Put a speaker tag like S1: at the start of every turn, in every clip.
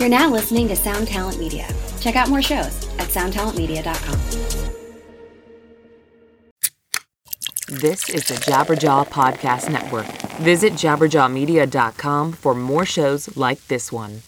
S1: You're now listening to Sound Talent Media. Check out more shows at soundtalentmedia.com.
S2: This is the Jabberjaw Podcast Network. Visit jabberjawmedia.com for more shows like this one.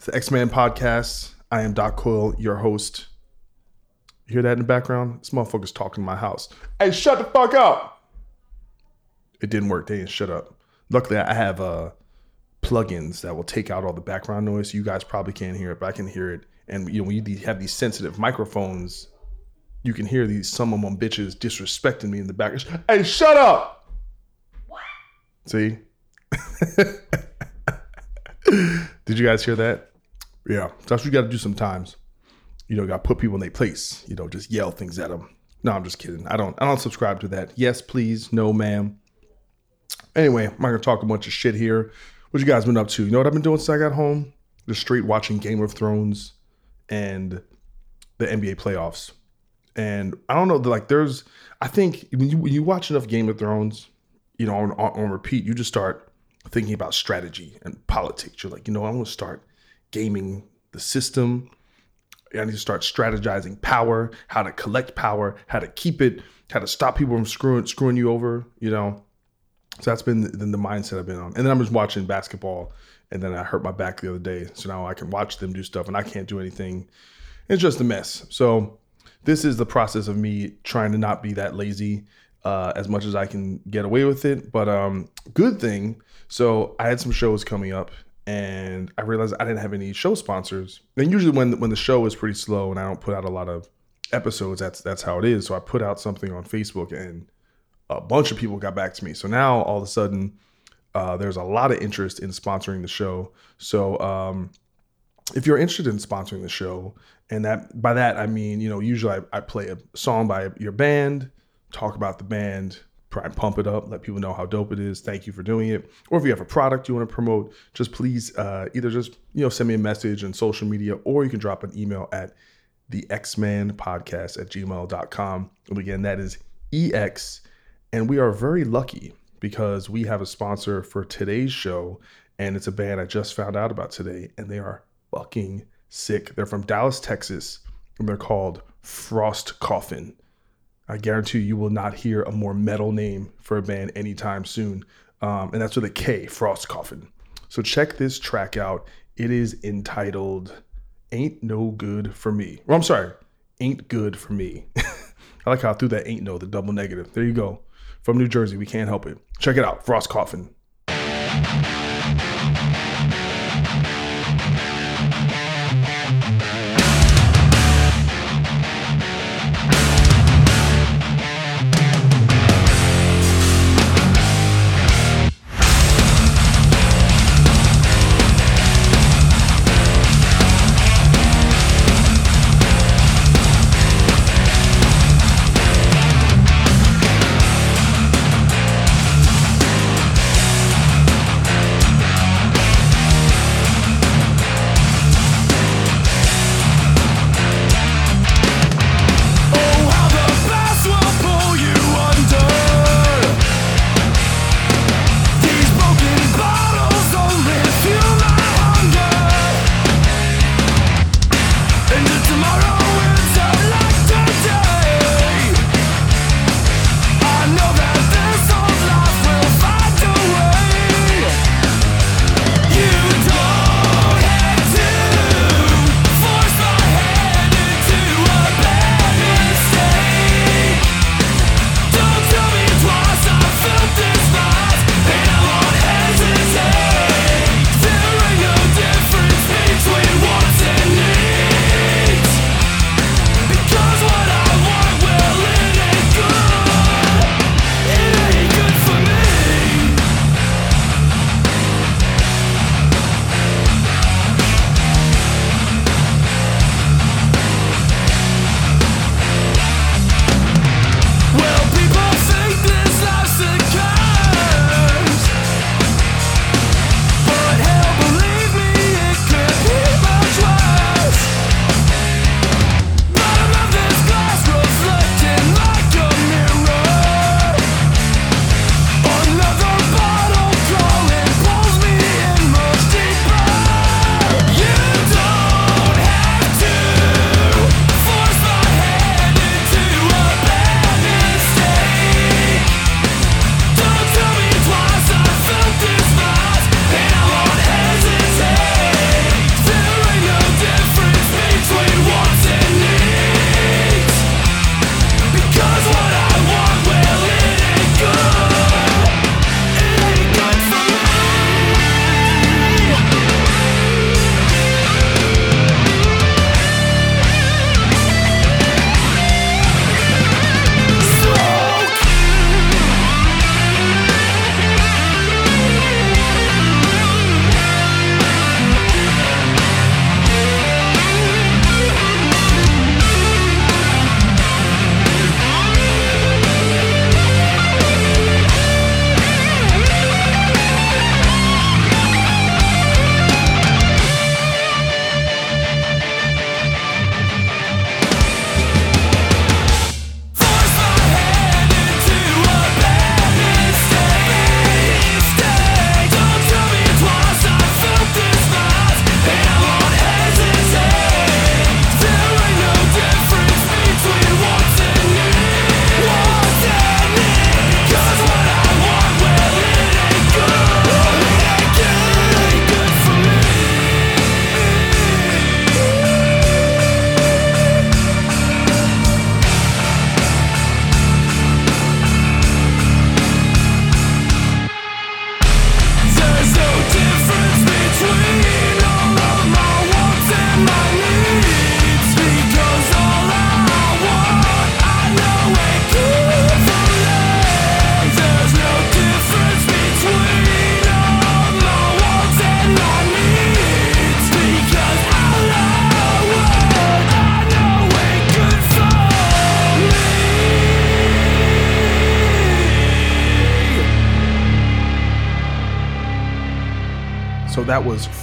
S3: It's the Ex Man Podcast. I am Doc Coyle, your host. You hear that in the background? This motherfucker's talking in my house. Hey, shut the fuck up! It didn't work. They didn't shut up. Luckily, I have uh, plugins that will take out all the background noise. You guys probably can't hear it, but I can hear it. And you know, when you have these sensitive microphones, you can hear these some of them bitches disrespecting me in the background. Hey, shut up! What? See? Did you guys hear that? Yeah, that's what you got to do sometimes. You know, got to put people in their place. You know, just yell things at them. No, I'm just kidding. I don't. I don't subscribe to that. Yes, please. No, ma'am. Anyway, I'm not gonna talk a bunch of shit here. What you guys been up to? You know what I've been doing since I got home? Just straight watching Game of Thrones and the NBA playoffs. And I don't know. Like, there's. I think when you when you watch enough Game of Thrones, you know, on, on, on repeat, you just start thinking about strategy and politics. You're like, you know, I want to start gaming the system. I need to start strategizing power, how to collect power, how to keep it, how to stop people from screwing screwing you over. You know, so that's been the, the mindset I've been on. And then I'm just watching basketball, and then I hurt my back the other day, so now I can watch them do stuff, and I can't do anything. It's just a mess. So this is the process of me trying to not be that lazy uh, as much as I can get away with it. But um, good thing. So I had some shows coming up, and I realized I didn't have any show sponsors. And usually when when the show is pretty slow and I don't put out a lot of episodes, that's that's how it is. So I put out something on Facebook, and a bunch of people got back to me. So now all of a sudden. Uh, there's a lot of interest in sponsoring the show. So um, if you're interested in sponsoring the show, and that by that I mean, you know, usually I, I play a song by your band, talk about the band, try and pump it up, let people know how dope it is. Thank you for doing it. Or if you have a product you want to promote, just please uh, either just you know send me a message on social media, or you can drop an email at the Ex-Man podcast at gmail.com. And again, that is EX. And we are very lucky because we have a sponsor for today's show, and it's a band I just found out about today, and they are fucking sick. They're from Dallas, Texas, and they're called Frost Koffin. I guarantee you will not hear a more metal name for a band anytime soon. Um, and that's with a K, Frost Koffin. So check this track out. It is entitled Ain't No Good for Me. Well, I'm sorry, Ain't Good for Me. I like how I threw that ain't no, the double negative. There you go. From New Jersey, we can't help it. Check it out, Frost Koffin.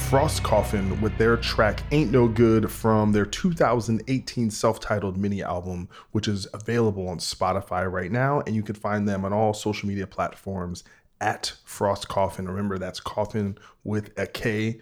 S3: Frost Koffin with their track Ain't No Good from their 2018 self titled mini album, which is available on Spotify right now. And you can find them on all social media platforms at Frost Koffin. Remember, that's Koffin with a K.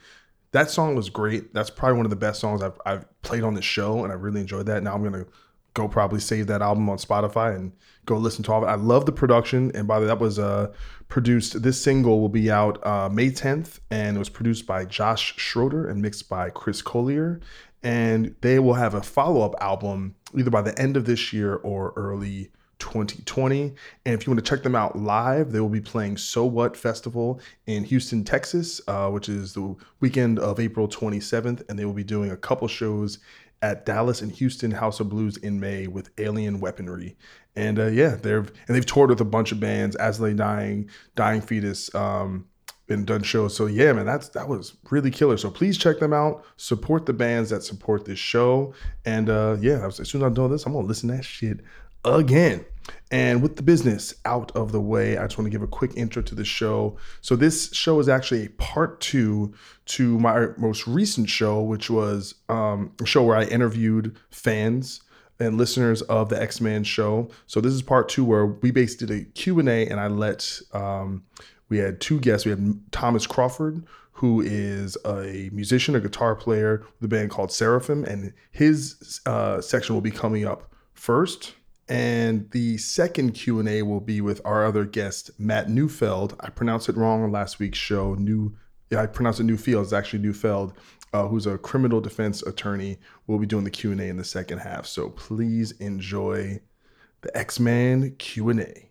S3: That song was great. That's probably one of the best songs I've, I've played on this show, and I really enjoyed that. Now I'm going to go probably save that album on Spotify and go listen to all of it. I love the production, and by the way, that was uh, produced. This single will be out uh, May 10th, and it was produced by Josh Schroeder and mixed by Chris Collier. And they will have a follow up album either by the end of this year or early 2020. And if you want to check them out live, they will be playing So What Festival in Houston, Texas, uh, which is the weekend of April 27th. And they will be doing a couple shows at Dallas and Houston House of Blues in May with Alien Weaponry. And uh, yeah, they've and they've toured with a bunch of bands, As I Lay Dying, Dying Fetus, um, and done shows. So yeah, man, that's that was really killer. So please check them out. Support the bands that support this show. And uh, yeah, as soon as I'm done this, I'm gonna listen to that shit again. And with the business out of the way, I just want to give a quick intro to the show. So, this show is actually a part two to my most recent show, which was um, a show where I interviewed fans and listeners of the X-Men show. So, this is part two where we basically did a Q&A and I let, um, we had two guests. We had Thomas Crawford, who is a musician, a guitar player with a band called Ceraphym, and his uh, section will be coming up first and the second q&a will be with our other guest matt neufeld i pronounced it wrong on last week's show new yeah, i pronounced it newfield it's actually neufeld uh, who's a criminal defense attorney we'll be doing the q&a in the second half so please enjoy the x-man q&a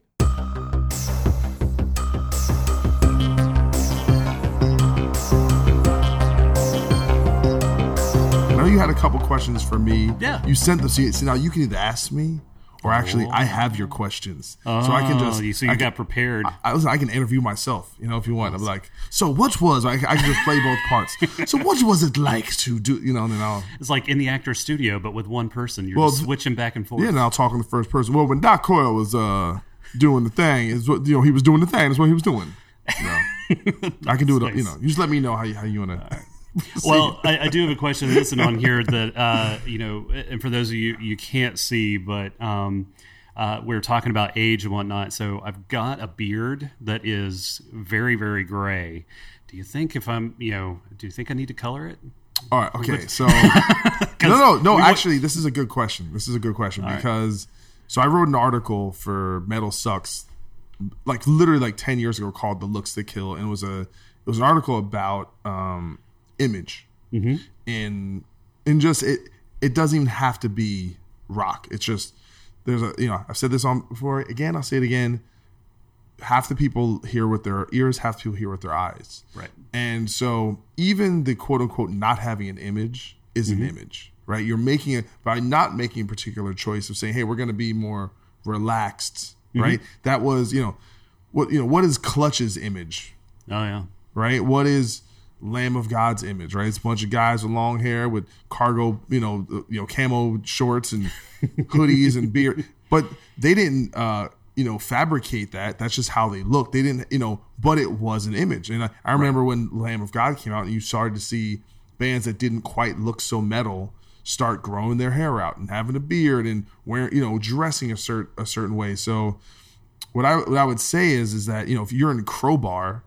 S3: I know you had a couple questions for me.
S4: Yeah.
S3: You sent them. See, see now you can either ask me or actually, I have your questions, so I can just.
S4: Oh, you- so you
S3: I
S4: got
S3: can-
S4: prepared.
S3: I, listen, I can interview myself, you know, if you want. I'm like, so what was? I, I can just play both parts. So what was it like to do? You know, and then I'll
S4: It's like in the actor's studio, but with one person. You're
S3: Well,
S4: just switching back and forth.
S3: yeah, and I'll talk in the first person. Well, when Doc Coyle was uh doing the thing, is what you know he was doing the thing. Is what he was doing. You know, I can do it. You know, you just let me know how you how you want to.
S4: well, I, I do have a question listed on here that uh, you know, and for those of you you can't see, but um, uh, we're talking about age and whatnot. So I've got a beard that is very, very gray. Do you think if I'm, you know, do you think I need to color it?
S3: All right. Okay. So no, no, no. Actually, this is a good question. This is a good question because so I wrote an article for Metal Sucks, like literally like ten years ago, called "The Looks That Kill," and it was a it was an article about um, image
S4: Mm-hmm.
S3: in in just it. It doesn't even have to be rock. It's just there's a you know I've said this on before. Again, I'll say it again. Half the people hear with their ears, half the people hear with their eyes.
S4: Right.
S3: And so even the quote unquote not having an image is an image, right? You're making it by not making a particular choice of saying, "Hey, we're going to be more relaxed," right? That was, you know, what you know, what is Clutch's image,
S4: Oh yeah,
S3: right? What is Lamb of God's image, right? It's a bunch of guys with long hair with cargo, you know, uh, you know, camo shorts and hoodies and beard, but they didn't, uh, you know, fabricate that. That's just how they look. They didn't, you know, but it was an image. And I, I remember when Lamb of God came out, and you started to see bands that didn't quite look so metal start growing their hair out and having a beard and wearing, you know, dressing a certain a certain way. So what I what I would say is is that you know if you're in Crowbar,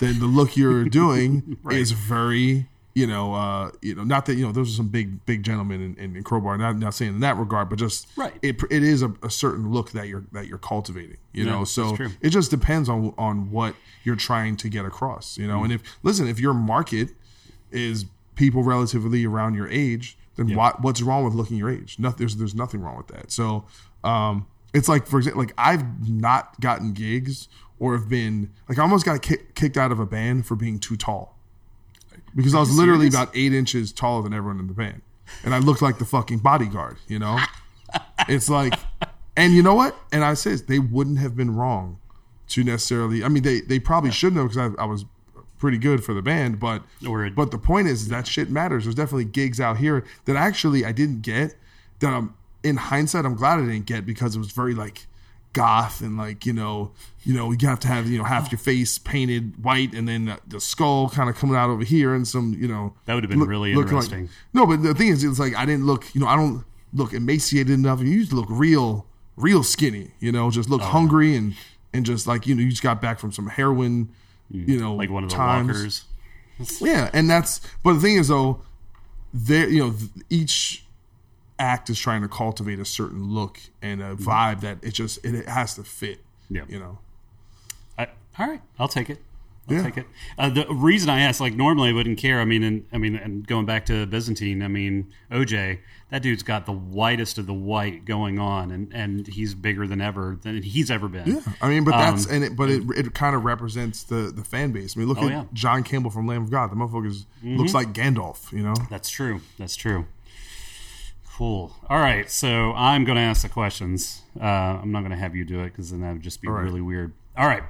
S3: then the look you're doing is very you know uh you know not that you know those are some big big gentlemen in, in, Crowbar. Not not saying in that regard, but just
S4: Right.
S3: It it is a, a certain look that you're that you're cultivating. You
S4: Yeah,
S3: know, so it just depends on on what you're trying to get across. You know,
S4: Mm-hmm.
S3: and if listen, if your market is people relatively around your age, then what what's wrong with looking your age? Nothing. There's there's nothing wrong with that. So um, it's like for example, like I've not gotten gigs or have been like I almost got ki- kicked out of a band for being too tall because I was literally
S4: serious?
S3: about eight inches taller than everyone in the band, and I looked like the fucking bodyguard. You know, it's like, and you know what? And I says they wouldn't have been wrong to necessarily. I mean, they they probably shouldn't have because I, I was pretty good for the band, but but the point is that shit matters. There's definitely gigs out here that actually I didn't get that I'm in hindsight I'm glad I didn't get because it was very like goth and like you know you know you have to have you know half your face painted white and then the skull kind of coming out over here and some you know
S4: That would have been really
S3: looking like-
S4: interesting.
S3: no, but the thing is, it's like I didn't look you know I don't look emaciated enough. You used to look real real skinny. You know, just
S4: Oh,
S3: look hungry and and just like you know you just got back from some heroin. You know,
S4: Mm. like one of the
S3: times.
S4: walkers.
S3: Yeah, and that's but the thing is though, there you know th- each act is trying to cultivate a certain look and a vibe that it just it, it has to fit.
S4: Mm-hmm. Yeah.
S3: you know.
S4: I, all right, I'll take it. I'll
S3: Yeah.
S4: take it. Uh, the reason I asked, like, normally I wouldn't care. I mean, and I mean, and going back to Byzantine, I mean, OJ, that dude's got the whitest of the white going on, and and he's bigger than ever than he's ever been.
S3: Yeah, I mean, but that's
S4: Um,
S3: and it, but it it kind of represents the the fan base. I mean, look
S4: Oh,
S3: at
S4: yeah. Mm-hmm.
S3: John Campbell from Lamb of God. The motherfucker looks like Gandalf. You know.
S4: That's true. That's true. Cool. All right. So I'm going to ask the questions. Uh, I'm not going to have you do it because then that would just be
S3: right.
S4: really weird. All right.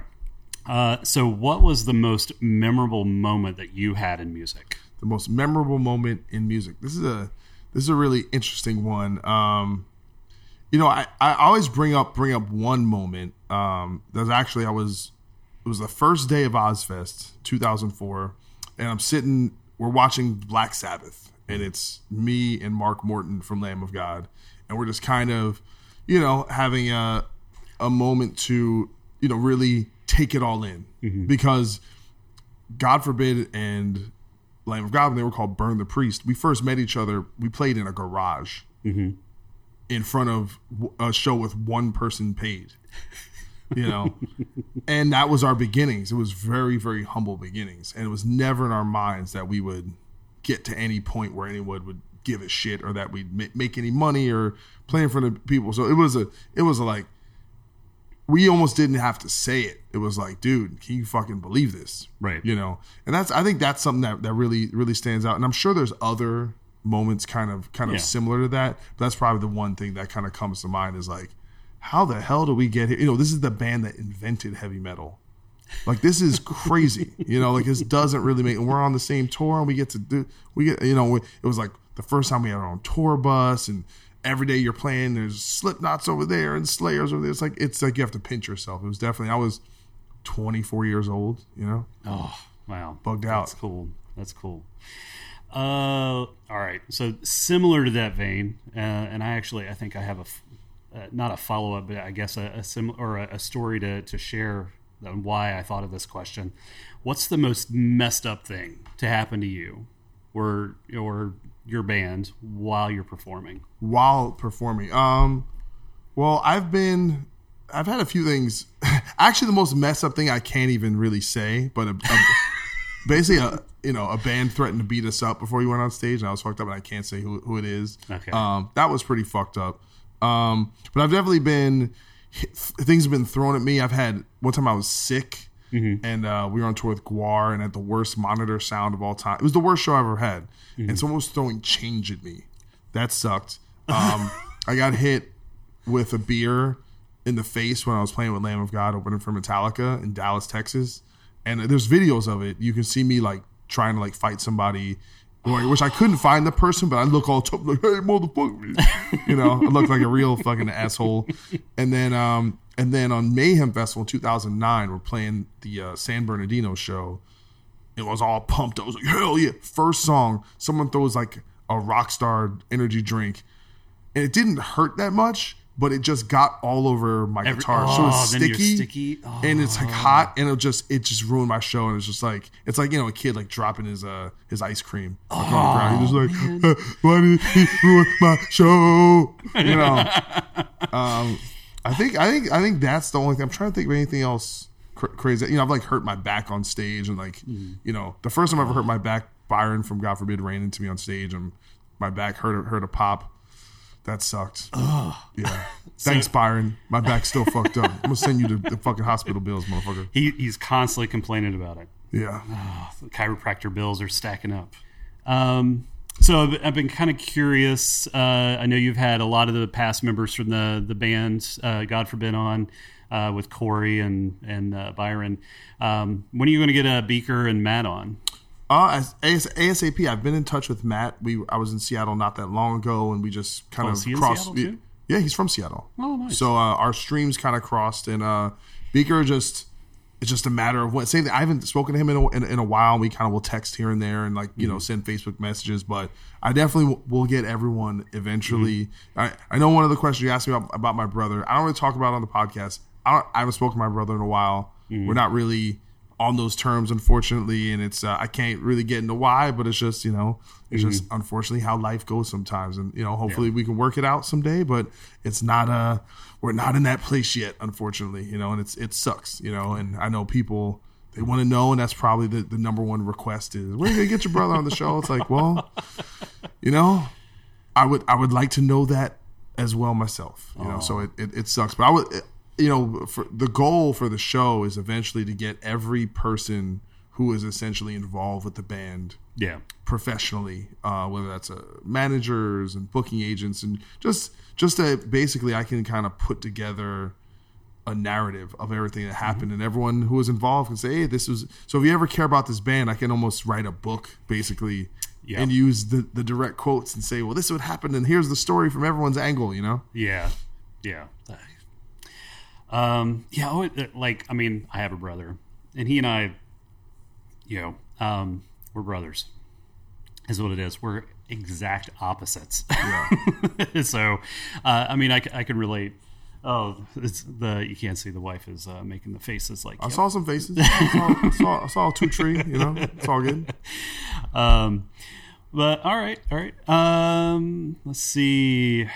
S4: Uh, so, what was the most memorable moment that you had in music?
S3: the most memorable moment in music. This is a this is a really interesting one. Um, you know, I, I always bring up bring up one moment. Um, that was actually I was it was the first day of Ozzfest 2004, and I'm sitting. We're watching Black Sabbath, and it's me and Mark Morton from Lamb of God, and we're just kind of, you know, having a a moment to you know really take it all in. Mm-hmm. Because God forbid and Lamb of God, when they were called Burn the Priest, we first met each other. We played in a garage. Mm-hmm. In front of a show with one person paid, you know, and that was our beginnings. It was very, very humble beginnings, and it was never in our minds that we would get to any point where anyone would give a shit or that we'd make any money or play in front of people. So it was a, it was a like we almost didn't have to say it. It was like, dude, can you fucking believe this?
S4: Right.
S3: You know, and that's I think that's something that, that really really stands out. And I'm sure there's other moments kind of kind of
S4: Yeah.
S3: similar to that. But that's probably the one thing that kind of comes to mind is like, how the hell do we get here? You know, this is the band that invented heavy metal. Like this is crazy. you know, like this doesn't really make. We're on the same tour, and we get to do. We get. You know, we, it was like the first time we had our own tour bus, and every day you're playing. There's Slipknots over there and Slayers over there. It's like it's like you have to pinch yourself. It was definitely. I was 24 years old. You know,
S4: Oh, wow.
S3: Bugged out.
S4: That's cool. That's cool. Uh, all right. So similar to that vein, uh, and I actually I think I have a uh, not a follow up, but I guess a, a sim or a, a story to to share on why I thought of this question. What's the most messed up thing to happen to you, or or your band while you're performing?
S3: while performing. Um, well, I've been, I've had a few things. Actually, the most messed up thing I can't even really say, but a, a, basically, a you know, a band threatened to beat us up before we went on stage, and I was fucked up, and I can't say who, who it is.
S4: Okay.
S3: Um, that was pretty fucked up. Um, but I've definitely been things have been thrown at me. I've had one time I was sick. And uh, we were on tour with Gwar and had the worst monitor sound of all time. It was the worst show I've ever had. And someone was throwing change at me. That sucked. Um, I got hit with a beer in the face when I was playing with Lamb of God opening for Metallica in Dallas, Texas. And there's videos of it. You can see me like trying to like fight somebody. Like, which I couldn't find the person, but I look all tough, like, hey, motherfucker. you know, I look like a real fucking asshole. And then, um, and then on Mayhem Festival in 2009, we're playing the uh, San Bernardino show. It was all pumped. I was like, hell yeah. First song, someone throws like a rock star energy drink. And it didn't hurt that much, but it just got all over my
S4: Every-
S3: guitar. so it's
S4: oh,
S3: sticky,
S4: sticky.
S3: and it's like hot, and it just it just ruined my show. And it's just like it's like you know a kid like dropping his uh his ice cream like, on the ground. He's just like, "Uh, why did he ruin my show? You know. um, I think I think I think that's the only thing. I'm trying to think of anything else cr- crazy. You know, I've like hurt my back on stage, and like you know, the first time I ever hurt my back, Byron from God Forbid ran into me on stage, and my back hurt hurt a pop. That sucked. Yeah. Thanks, Byron. My back's still fucked up. I'm gonna send you the, the fucking hospital bills, motherfucker.
S4: He, he's constantly complaining about it.
S3: Yeah.
S4: the chiropractor bills are stacking up. Um, so I've, I've been kind of curious. Uh, I know you've had a lot of the past members from the the band, uh, God forbid, on uh, with Corey and and uh, Byron. Um, when are you going to get a Beaker and Matt on?
S3: Uh, as, AS, ASAP, I've been in touch with Matt. We I was in Seattle not that long ago, and we just kind
S4: Oh,
S3: of
S4: is he in
S3: crossed. Yeah, he's from Seattle.
S4: Oh, nice.
S3: So uh, our streams kind of crossed, and uh, Beaker just it's just a matter of what. Say that I haven't spoken to him in a, in, in a while. We kind of will text here and there, and like you know send Facebook messages. But I definitely w- will get everyone eventually. I I know one of the questions you asked me about, about my brother. I don't really talk about it on the podcast. I don't. I haven't spoken to my brother in a while. We're not really on those terms, unfortunately, and it's uh, I can't really get into why, but it's just you know it's just unfortunately how life goes sometimes, and you know hopefully we can work it out someday, but it's not uh we're not in that place yet, unfortunately, you know, and it's it sucks, you know, and I know people they want to know, and that's probably the, the number one request is when are you gonna get your brother on the show? It's like, well, you know, I would I would like to know that as well myself, you know, so it, it, it sucks, but I would you know, for the goal for the show is eventually to get every person who is essentially involved with the band
S4: Yeah.
S3: professionally, uh, whether that's uh, managers and booking agents, and just just that basically I can kind of put together a narrative of everything that happened, and everyone who was involved can say, "Hey, this was." So if you ever care about this band, I can almost write a book basically.
S4: Yeah.
S3: And use the, the direct quotes and say, well, this is what happened, and here's the story from everyone's angle, you know?
S4: Yeah, yeah. Um, yeah, oh, it- like I mean, I have a brother, and he and I, you know, um, we're brothers. Is what it is. We're exact opposites. Yeah. so, uh, I mean, I, I can relate. Oh, it's the you can't see the wife is uh, making the faces like
S3: I saw some faces. I saw, I saw, I saw a two tree, you know? It's all good.
S4: Um, but all right, all right. Um, let's see.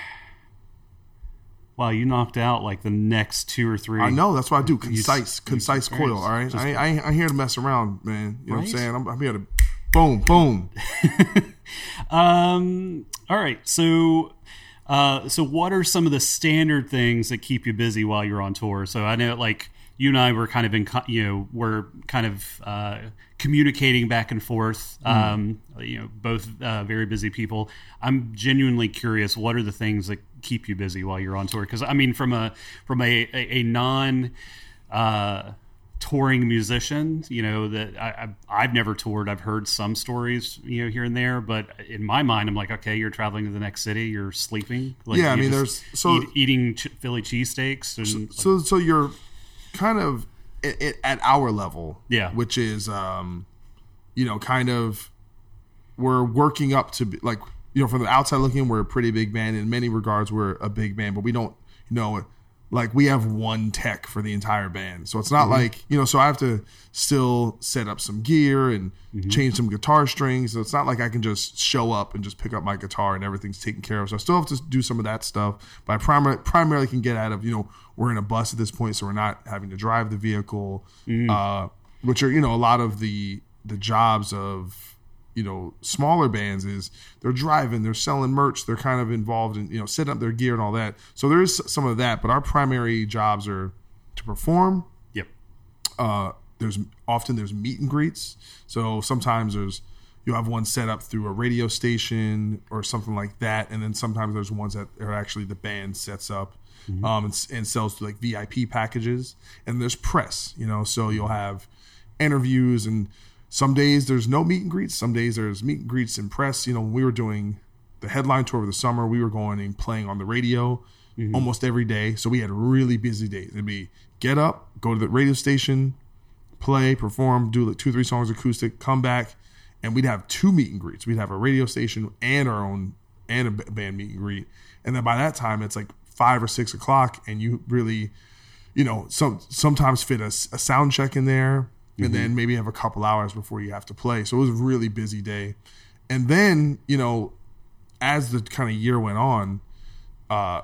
S4: Wow, you knocked out like the next two or three.
S3: I know that's what I do. Concise,
S4: you-
S3: concise
S4: very
S3: coil. All right,
S4: just-
S3: I, I, I here to mess around, man. You know what I'm saying? I'm, I'm here to, boom, boom.
S4: Um. All right. So, uh, so what are some of the standard things that keep you busy while you're on tour? So I know, like you and I were kind of in, you know, we're kind of uh, communicating back and forth. Um, you know, both uh, very busy people. I'm genuinely curious. What are the things that keep you busy while you're on tour? Because I mean, from a from a a, a non uh, touring musician, you know that I, I I've never toured. I've heard some stories, you know, here and there, but in my mind, I'm like, okay, you're traveling to the next city, you're sleeping. Like,
S3: Yeah, I mean, there's- so-
S4: eat- eating ch- Philly cheesesteaks and
S3: So, so you're kind of at, at our level,
S4: Yeah.
S3: which is, um, you know, kind of we're working up to be, like you know from the outside looking, we're a pretty big band in many regards. We're a big band, but we don't, you know, like we have one tech for the entire band, so it's not mm-hmm. like you know. So I have to still set up some gear and mm-hmm. change some guitar strings. So it's not like I can just show up and just pick up my guitar and everything's taken care of. So I still have to do some of that stuff, but I primarily primarily can get out of you know we're in a bus at this point, so we're not having to drive the vehicle, mm-hmm. uh, which are you know a lot of the the jobs of you know smaller bands is they're driving they're selling merch they're kind of involved in you know setting up their gear and all that. So there is some of that but our primary jobs are to perform.
S4: Yep,
S3: uh, there's often there's meet and greets. So sometimes there's you'll have one set up through a radio station or something like that and then sometimes there's ones that are actually the band sets up um, and, and sells to like vip packages. And there's press you know so you'll have interviews and some days there's no meet and greets. Some days there's meet and greets and press. You know when we were doing the headline tour of the summer we were going and playing on the radio mm-hmm. almost every day. So we had really busy days. It'd be get up go to the radio station play, perform, do like two, three songs acoustic, come back, and we'd have two meet and greets. We'd have a radio station and our own and a band meet and greet. And then by that time, it's like five or six o'clock, and you really, you know, some sometimes fit a sound check in there, and then maybe have a couple hours before you have to play. So it was a really busy day. And then, you know, as the kind of year went on, uh,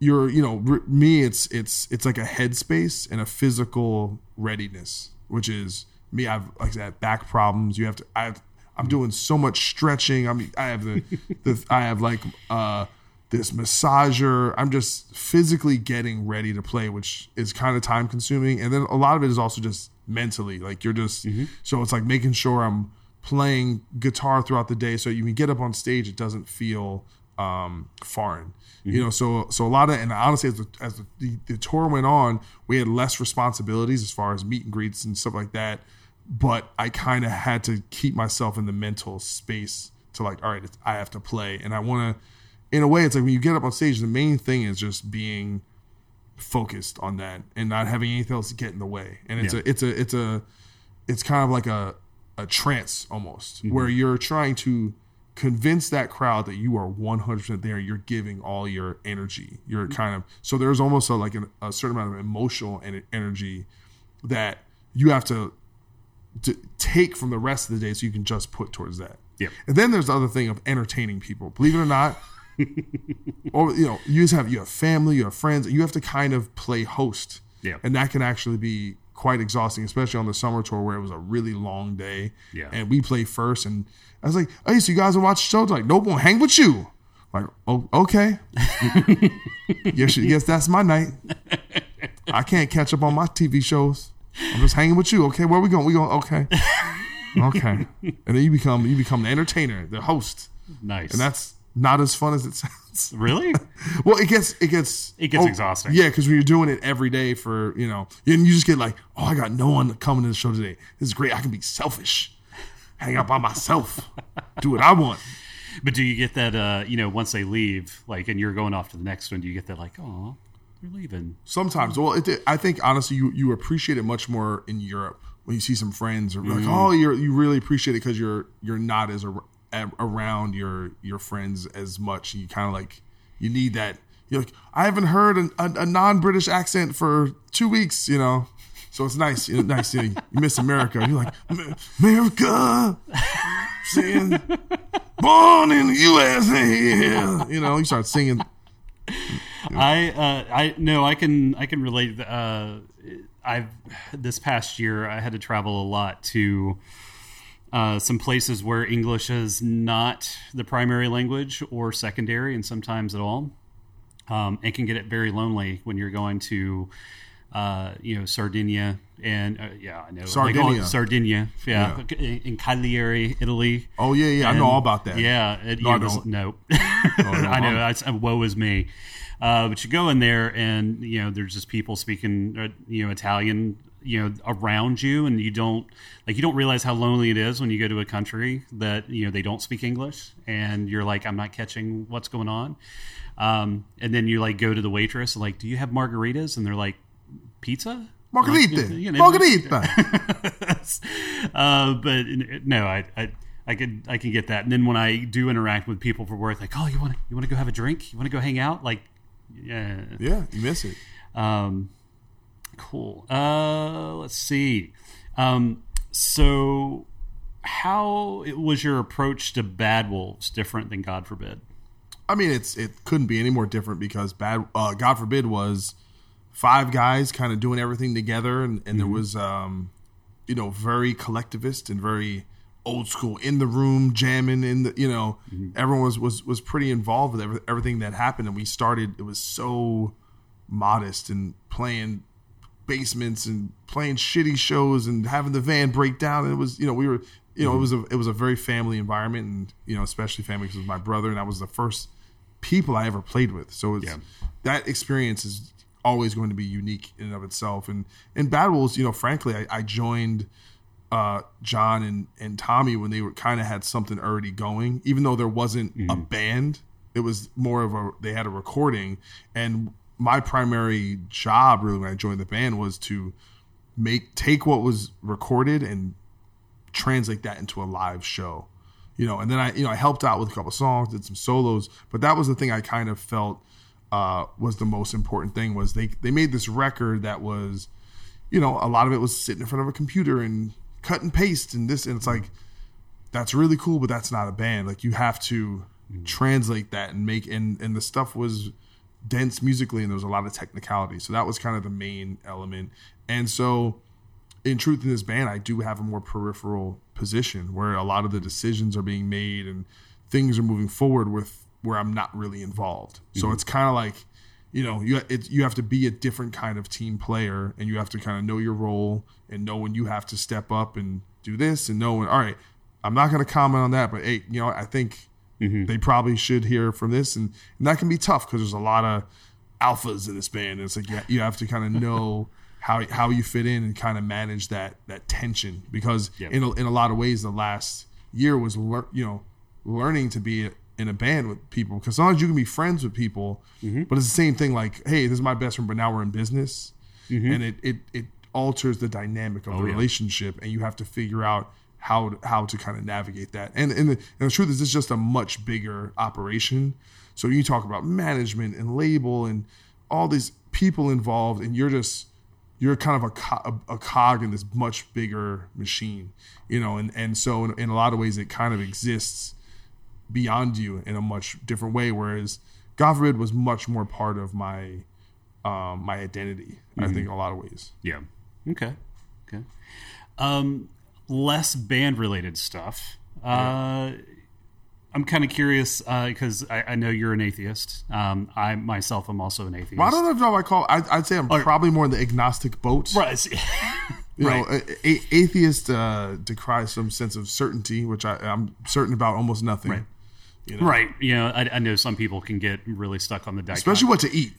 S3: you're you know r- me it's it's it's like a headspace and a physical readiness which is me i've like said back problems you have to i have i'm doing so much stretching i'm i have the, the i have like uh this massager i'm just physically getting ready to play which is kind of time consuming and then a lot of it is also just mentally like you're just so it's like making sure i'm playing guitar throughout the day so you can get up on stage it doesn't feel um, foreign. You know, so so a lot of and honestly, as the as the, the, the tour went on, we had less responsibilities as far as meet and greets and stuff like that. But I kind of had to keep myself in the mental space to like, all right, it's, I have to play, and I want to. In a way, it's like when you get up on stage, the main thing is just being focused on that and not having anything else get in the way. And it's
S4: Yeah.
S3: a it's a it's a it's kind of like a a trance almost mm-hmm. where you're trying to convince that crowd that you are 100% there you're giving all your energy you're mm-hmm. kind of so there's almost a, like an, a certain amount of emotional en- energy that you have to, to take from the rest of the day so you can just put towards that
S4: Yep.
S3: and then there's the other thing of entertaining people believe it or not or you know you just have you have family you have friends you have to kind of play host.
S4: Yeah.
S3: and that can actually be quite exhausting especially on the summer tour where it was a really long day.
S4: Yeah.
S3: and we play first and i was like hey so you guys will watch the show They're like nope won't hang with you. Like oh okay. Yes yes that's my night. I can't catch up on my tv shows. I'm just hanging with you. Okay where are we going? We going okay. Okay. And then you become you become the entertainer the host.
S4: Nice.
S3: and that's not as fun as it sounds.
S4: really
S3: well, it gets it gets
S4: It gets exhausting.
S3: Yeah, because when you're doing it every day for you know, and you just get like, oh, I got no one coming to the show today. This is great. I can be selfish, hang out by myself, do what I want.
S4: But do you get that? Uh, you know, once they leave, like, and you're going off to the next one, do you get that? Like, oh, you're leaving.
S3: Sometimes, well, it, I think honestly, you you appreciate it much more in Europe when you see some friends or like, oh, you're you really appreciate it because you're you're not as a- around your your friends as much. You kind of like you need that. You're like, I haven't heard an, a, a non-British accent for two weeks, you know. So it's nice, you know, nice. You, know, you miss America. You're like, America, saying, born in the USA. You know, you start singing.
S4: I uh, I no, I can I can relate. Uh, I've this past year I had to travel a lot to uh, some places where English is not the primary language or secondary, and sometimes at all. Um, it can get it very lonely when you're going to, uh, you know, Sardinia and uh, yeah, I know it
S3: Sardinia.
S4: Sardinia, yeah, in, in Cagliari, Italy.
S3: Oh yeah, yeah, I know all about that.
S4: Yeah, it,
S3: No, I
S4: was-
S3: don't.
S4: no,
S3: no,
S4: I know. That's, uh, woe is me. Uh, but you go in there, and you know, there's just people speaking, uh, you know, Italian, you know, around you, and you don't like you don't realize how lonely it is when you go to a country that you know they don't speak English, and you're like, I'm not catching what's going on. Um, and then you like go to the waitress, like, do you have margaritas? And they're like, pizza.
S3: Margarita,
S4: Like, you know,
S3: Margarita.
S4: uh, but no, I, I, I could, I can get that. And then when I do interact with people for work, like, oh, you want to, you want to go have a drink? You want to go hang out? Like, yeah,
S3: yeah, you miss it.
S4: um, cool. Uh, let's see. Um, so how was your approach to Bad Wolves different than God Forbid?
S3: I mean, it's it couldn't be any more different because bad. Uh, God forbid was five guys kind of doing everything together, and, and there was, um, you know, very collectivist and very old school in the room jamming in the you know everyone was was was pretty involved with every, everything that happened and we started it was so modest and playing basements and playing shitty shows and having the van break down and it was you know we were you know it was a it was a very family environment and you know especially family because it was my brother and I was the first people I ever played with so it's
S4: Yeah.
S3: that experience is always going to be unique in and of itself and in Bad Wolves you know frankly I, I joined uh, John and, and Tommy when they were kind of had something already going, even though there wasn't a band. It was more of a they had a recording, and my primary job really when I joined the band was to make take what was recorded and translate that into a live show. You know, and then I you know I helped out with a couple songs, did some solos, but that was the thing I kind of felt uh, was the most important thing was they they made this record that was you know, a lot of it was sitting in front of a computer and cut and paste and this and it's like that's really cool, but that's not a band. Like you have to translate that and make and and the stuff was dense musically and there was a lot of technicality. So that was kind of the main element. And so in truth in this band I do have a more peripheral position where a lot of the decisions are being made and things are moving forward with where I'm not really involved. So mm-hmm. it's kind of like you know you it, you have to be a different kind of team player and you have to kind of know your role and know when you have to step up and do this and know when all right i'm not going to comment on that but hey you know i think Mm-hmm. they probably should hear from this and, and that can be tough because there's a lot of alphas in this band and it's like you, you have to kind of know how how you fit in and kind of manage that that tension because
S4: Yep.
S3: in a, in a lot of ways the last year was lear- you know learning to be in a band with people because sometimes you can be friends with people, mm-hmm. but it's the same thing. Like, hey, this is my best friend, but now we're in business, mm-hmm. and it it it alters the dynamic of oh, the
S4: yeah.
S3: relationship, and you have to figure out how how to kind of navigate that. And and the, and the truth is, it's just a much bigger operation. So you talk about management and label and all these people involved, and you're just you're kind of a, co- a, cog in this much bigger machine, you know. And and so in, in a lot of ways, it kind of exists beyond you in a much different way. Whereas God forbid was much more part of my um, my identity. I think in a lot of ways.
S4: Yeah. Okay. Okay. Um, less band related stuff. Uh, I'm kind of curious because I, I know you're an atheist. Um, I myself am also an atheist.
S3: Well, I don't know if I call. I, I'd say I'm probably more in the agnostic boat.
S4: Right.
S3: You
S4: Right.
S3: know, a, a, atheist uh, decries some sense of certainty, which I, I'm certain about almost nothing.
S4: Right.
S3: You know?
S4: Right. You know, I, I know some people can get really stuck on the dichotomy.
S3: Especially what to eat.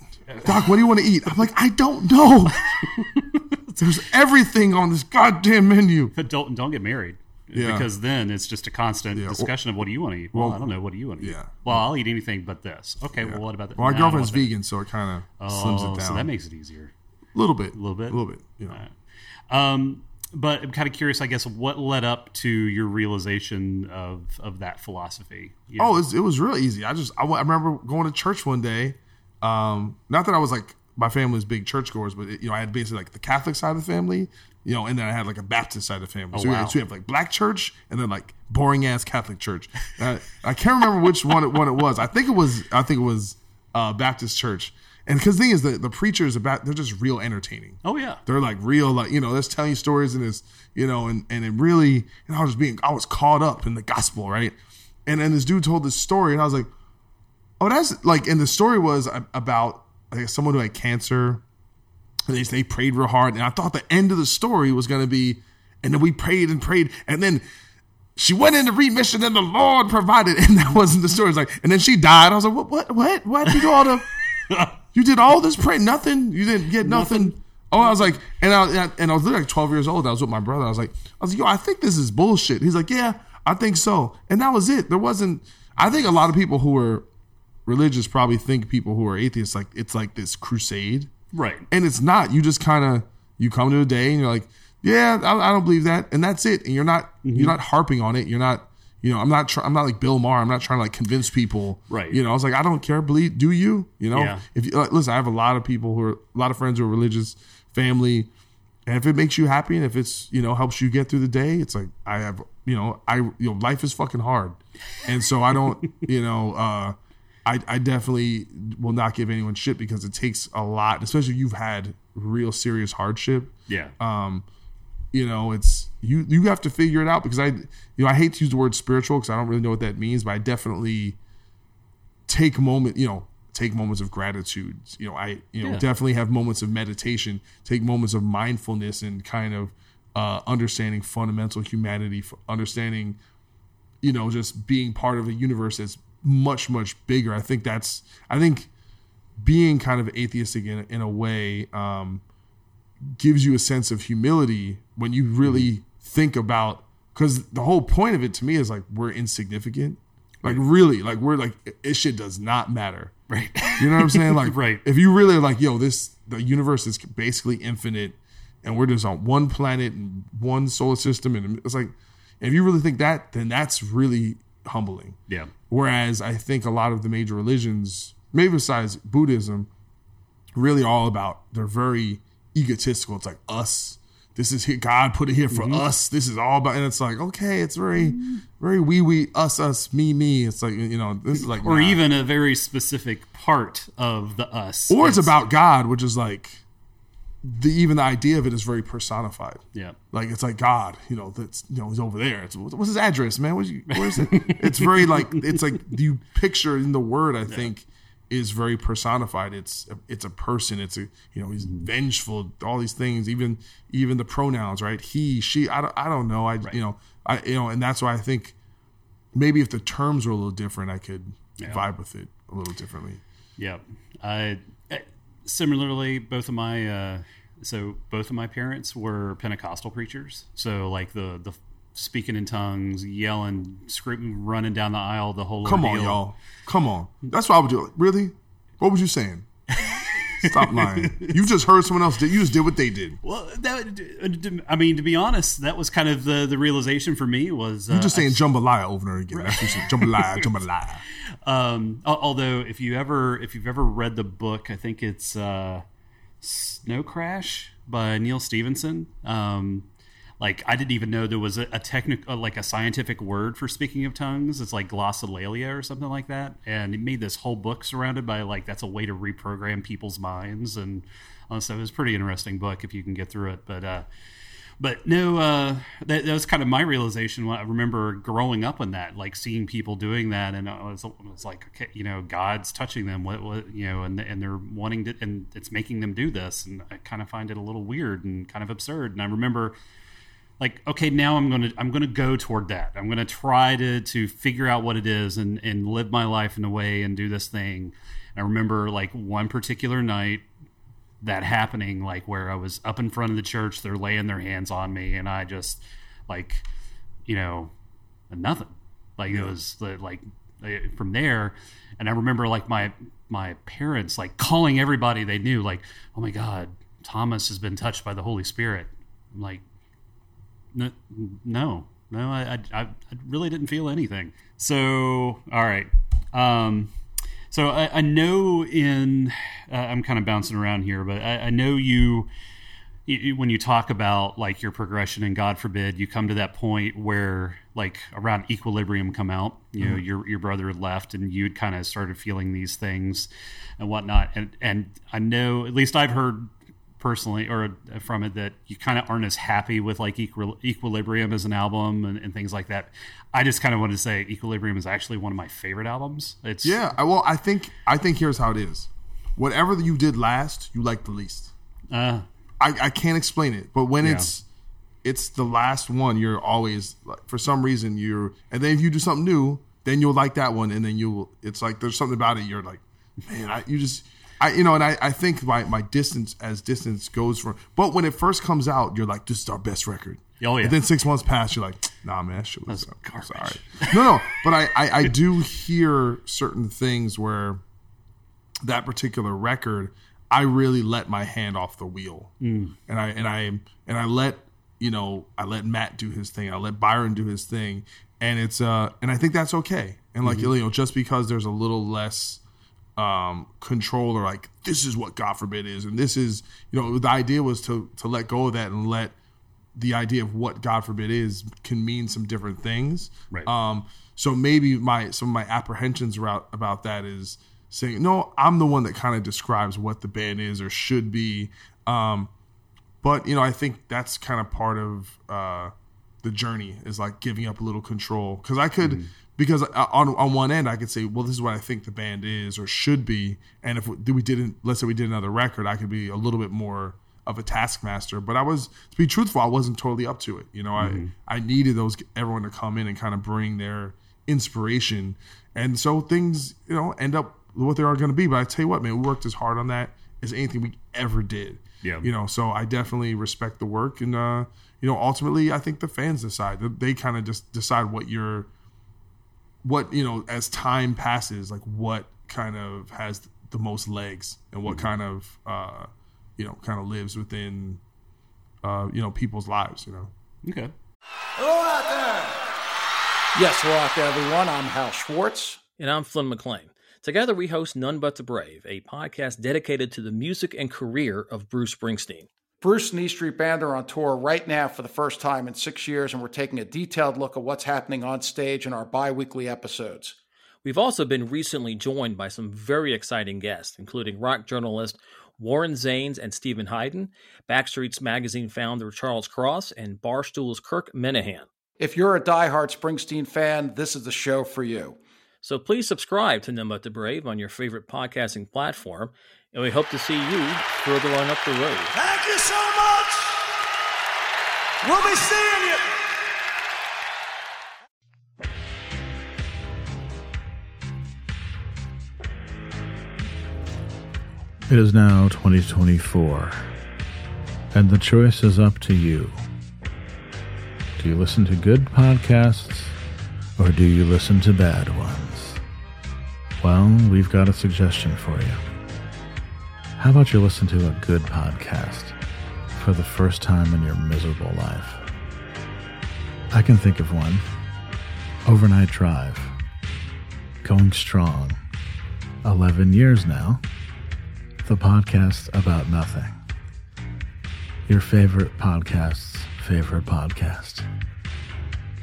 S3: Doc, what do you want to eat? I'm like, I don't know. There's everything on this goddamn menu.
S4: But don't don't get married.
S3: Yeah.
S4: Because then it's just a constant
S3: well-
S4: discussion of what do you want to eat? Well,
S3: well,
S4: I don't know. What do you want to eat?
S3: yeah.
S4: Well, I'll eat anything but this. Okay. Well, what about that?
S3: Well, my
S4: No,
S3: girlfriend's vegan, so it kind of
S4: Oh,
S3: slims it down.
S4: so that makes it easier.
S3: a little bit, a
S4: little bit?
S3: a little bit. You know,
S4: Um, but I'm kind of curious, I guess, what led up to your realization of of that philosophy? You know?
S3: Oh, it was, it was real easy. I just I, I remember going to church one day. Um, not that I was like my family was big churchgoers, but it, you know I had basically like the Catholic side of the family, you know, and then I had like a Baptist side of the family. so, we, so we have like black church and then like boring ass Catholic church. Uh, I can't remember which one it, one it was. I think it was I think it was uh, Baptist church. And because the thing is, the the preachers about they're just real entertaining.
S4: oh yeah,
S3: They're like real, like you know, they're telling you stories and it's you know, and and it really, and I was being, I was caught up in the gospel, right? And then this dude told this story, and I was like, oh, that's like, and the story was about like someone who had cancer, and they they prayed real hard, and I thought the end of the story was going to be, and then we prayed and prayed, and then. She went into remission and the Lord provided, and that wasn't the story. It's like, and then she died. I was like, what, what, what, what? You do all the, you did all this praying, nothing. You didn't get nothing. Oh, I was like, and I and I was literally like twelve years old. I was with my brother. I was like, I was like, yo, I think this is bullshit. He's like, yeah, I think so. And that was it. There wasn't. I think a lot of people who are religious probably think people who are atheists like it's like this crusade,
S4: right.
S3: and it's not. You just kind of you come to a day and you're like, yeah, I, I don't believe that, and that's it. And you're not you're not harping on it. You're not. You know, I'm not. Try, I'm not like Bill Maher. I'm not trying to like convince people.
S4: Right.
S3: You know, I was like, I don't care. Believe. Do you? You know.
S4: Yeah.
S3: If you like, listen, I have a lot of people who are a lot of friends who are religious, family, and if it makes you happy and if it's you know helps you get through the day, it's like I have you know I you know life is fucking hard, and so I don't you know uh, I I definitely will not give anyone shit because it takes a lot, especially if you've had real serious hardship
S4: Yeah.
S3: um, you know, it's you you have to figure it out because I you know I hate to use the word spiritual because I don't really know what that means, but I definitely take moment you know take moments of gratitude. You know, I you know
S4: Yeah.
S3: definitely have moments of meditation, take moments of mindfulness and kind of uh, understanding fundamental humanity, understanding you know just being part of a universe that's much much bigger. I think that's I think being kind of atheistic in, in a way um, gives you a sense of humility when you really think about because the whole point of it to me is like we're insignificant like really like we're like this shit does not matter
S4: right.
S3: you know what i'm saying like
S4: Right.
S3: if you really are like yo this the universe is basically infinite and we're just on one planet and one solar system and it's like if you really think that then that's really humbling
S4: yeah.
S3: Whereas I think a lot of the major religions, maybe besides Buddhism, really all about they're very egotistical. It's like us. This is here. God put it here
S4: Mm-hmm.
S3: for us. This is all about, and it's like okay, it's very, very we we us us me me. It's like you know this is like
S4: Or
S3: nah.
S4: even a very specific part of the us.
S3: or it's about God, which is like the even the idea of it is very personified.
S4: yeah.
S3: Like it's like God, you know, that's you know, he's over there. It's, what's his address, man? Where's you, where is it? It's very like it's like you picture in the word. I think is very personified. It's it's a person. It's a you know he's mm-hmm. vengeful. All these things, even even the pronouns, right? He, she. I don't I don't know. I you know I you know, and that's why I think maybe if the terms were a little different, I could vibe with it a little differently.
S4: Yeah. I similarly both of my uh so both of my parents were Pentecostal preachers. So like the the speaking in tongues, yelling, screaming, running down the aisle, the whole
S3: Come
S4: ordeal.
S3: on, y'all. Come on. That's what I would do. Really? What was you saying? Stop lying. You just heard someone else did. You just did what they did.
S4: Well, that, I mean, to be honest, that was kind of the, the realization for me was uh,
S3: You're just saying jambalaya over and over again. That's what you said. Jambalaya, jambalaya.
S4: Um, although, if you ever if you've ever read the book, I think it's uh, Snow Crash by Neal Stephenson. Um, like I didn't even know there was a, a technical, like a scientific word for speaking of tongues. It's like glossolalia or something like that. And he made this whole book surrounded by like that's a way to reprogram people's minds. And uh, so it was a pretty interesting book if you can get through it. But uh, but no, uh, that, that was kind of my realization. When I remember growing up in that, like seeing people doing that, and I was, it was like, okay, you know, God's touching them. What, what, you know, and and they're wanting to, and it's making them do this, and I kind of find it a little weird and kind of absurd. And I remember, like, okay, now I'm gonna I'm gonna go toward that. I'm gonna try to to figure out what it is and and live my life in a way and do this thing. And I remember like one particular night that happening like where I was up in front of the church they're laying their hands on me and I just like you know nothing like it was like eh, from there and I remember like my my parents like calling everybody they knew like oh my god Thomas has been touched by the Holy Spirit I'm like no no no I, I, I really didn't feel anything. So all right. Um so I, I know in uh, I'm kind of bouncing around here, but I, I know you, you when you talk about like your progression and God forbid you come to that point where like around equilibrium come out, you know your your brother had left and you'd kind of started feeling these things and whatnot, and and I know at least I've heard personally or from it that you kind of aren't as happy with like equil- equilibrium as an album and, and things like that i just kind of wanted to say equilibrium is actually one of my favorite albums it's
S3: Yeah. Well, I think I think here's how it is. Whatever you did last, you like the least.
S4: uh,
S3: I, I can't explain it, but when
S4: Yeah.
S3: it's it's the last one, you're always like for some reason you're, and then if you do something new, then you'll like that one, and then you will. It's like there's something about it. You're like, man, I you just. I, you know, and I, I think my, my distance as distance goes from, but when it first comes out, you're like, this is our best record.
S4: Oh, yeah.
S3: And then six months pass, you're like, nah, man, that shit was
S4: That's garbage.
S3: sorry. No, no, but I, I, I do hear certain things where that particular record, I really let my hand off the wheel, mm. and I and I and I let you know I let Matt do his thing, I let Byron do his thing, and it's uh and I think that's okay. And like you know, just because there's a little less um control or like this is what God forbid is, and this is you know the idea was to to let go of that and let the idea of what God forbid is can mean some different things.
S4: Right.
S3: Um, so maybe my some of my apprehensions about about that is saying no, I'm the one that kind of describes what the band is or should be. Um, but you know, I think that's kind of part of uh, the journey is like giving up a little control because I could. Because on on one end, I could say, well, this is what I think the band is or should be, and if we, we didn't, let's say we did another record, I could be a little bit more of a taskmaster. But I was, to be truthful, I wasn't totally up to it. You know, I I needed those everyone to come in and kind of bring their inspiration, and so things you know end up what they are going to be. But I tell you what, man, we worked as hard on that as anything we ever did.
S4: Yeah.
S3: you know, so I definitely respect the work, and uh, you know, ultimately, I think the fans decide. They kind of just decide what you're what you know as time passes like what kind of has the most legs and what kind of uh you know kind of lives within uh you know people's lives you know
S4: okay Hello out there.
S5: Yes, hello out there, everyone. I'm Hal Schwartz.
S6: And I'm Flynn McLean. Together, we host None But the Brave, a podcast dedicated to the music and career of Bruce Springsteen.
S5: Bruce and E Street Band are on tour right now for the first time in six years, and we're taking a detailed look at what's happening on stage in our bi weekly episodes.
S6: We've also been recently joined by some very exciting guests, including rock journalist Warren Zanes and Steven Hyden, Backstreets Magazine founder Charles Cross, and Barstool's Kirk Minihane.
S5: If you're a diehard Springsteen fan, this is the show for you.
S6: So please subscribe to But the Brave on your favorite podcasting platform, and we hope to see you further on up the road.
S7: Thank you so much. We'll be seeing you.
S8: It is now 2024, and the choice is up to you. Do you listen to good podcasts or do you listen to bad ones? Well, we've got a suggestion for you. How about you listen to a good podcast for the first time in your miserable life? I can think of one Overnight Drive. Going strong. 11 years now. The podcast about nothing. Your favorite podcast's favorite podcast.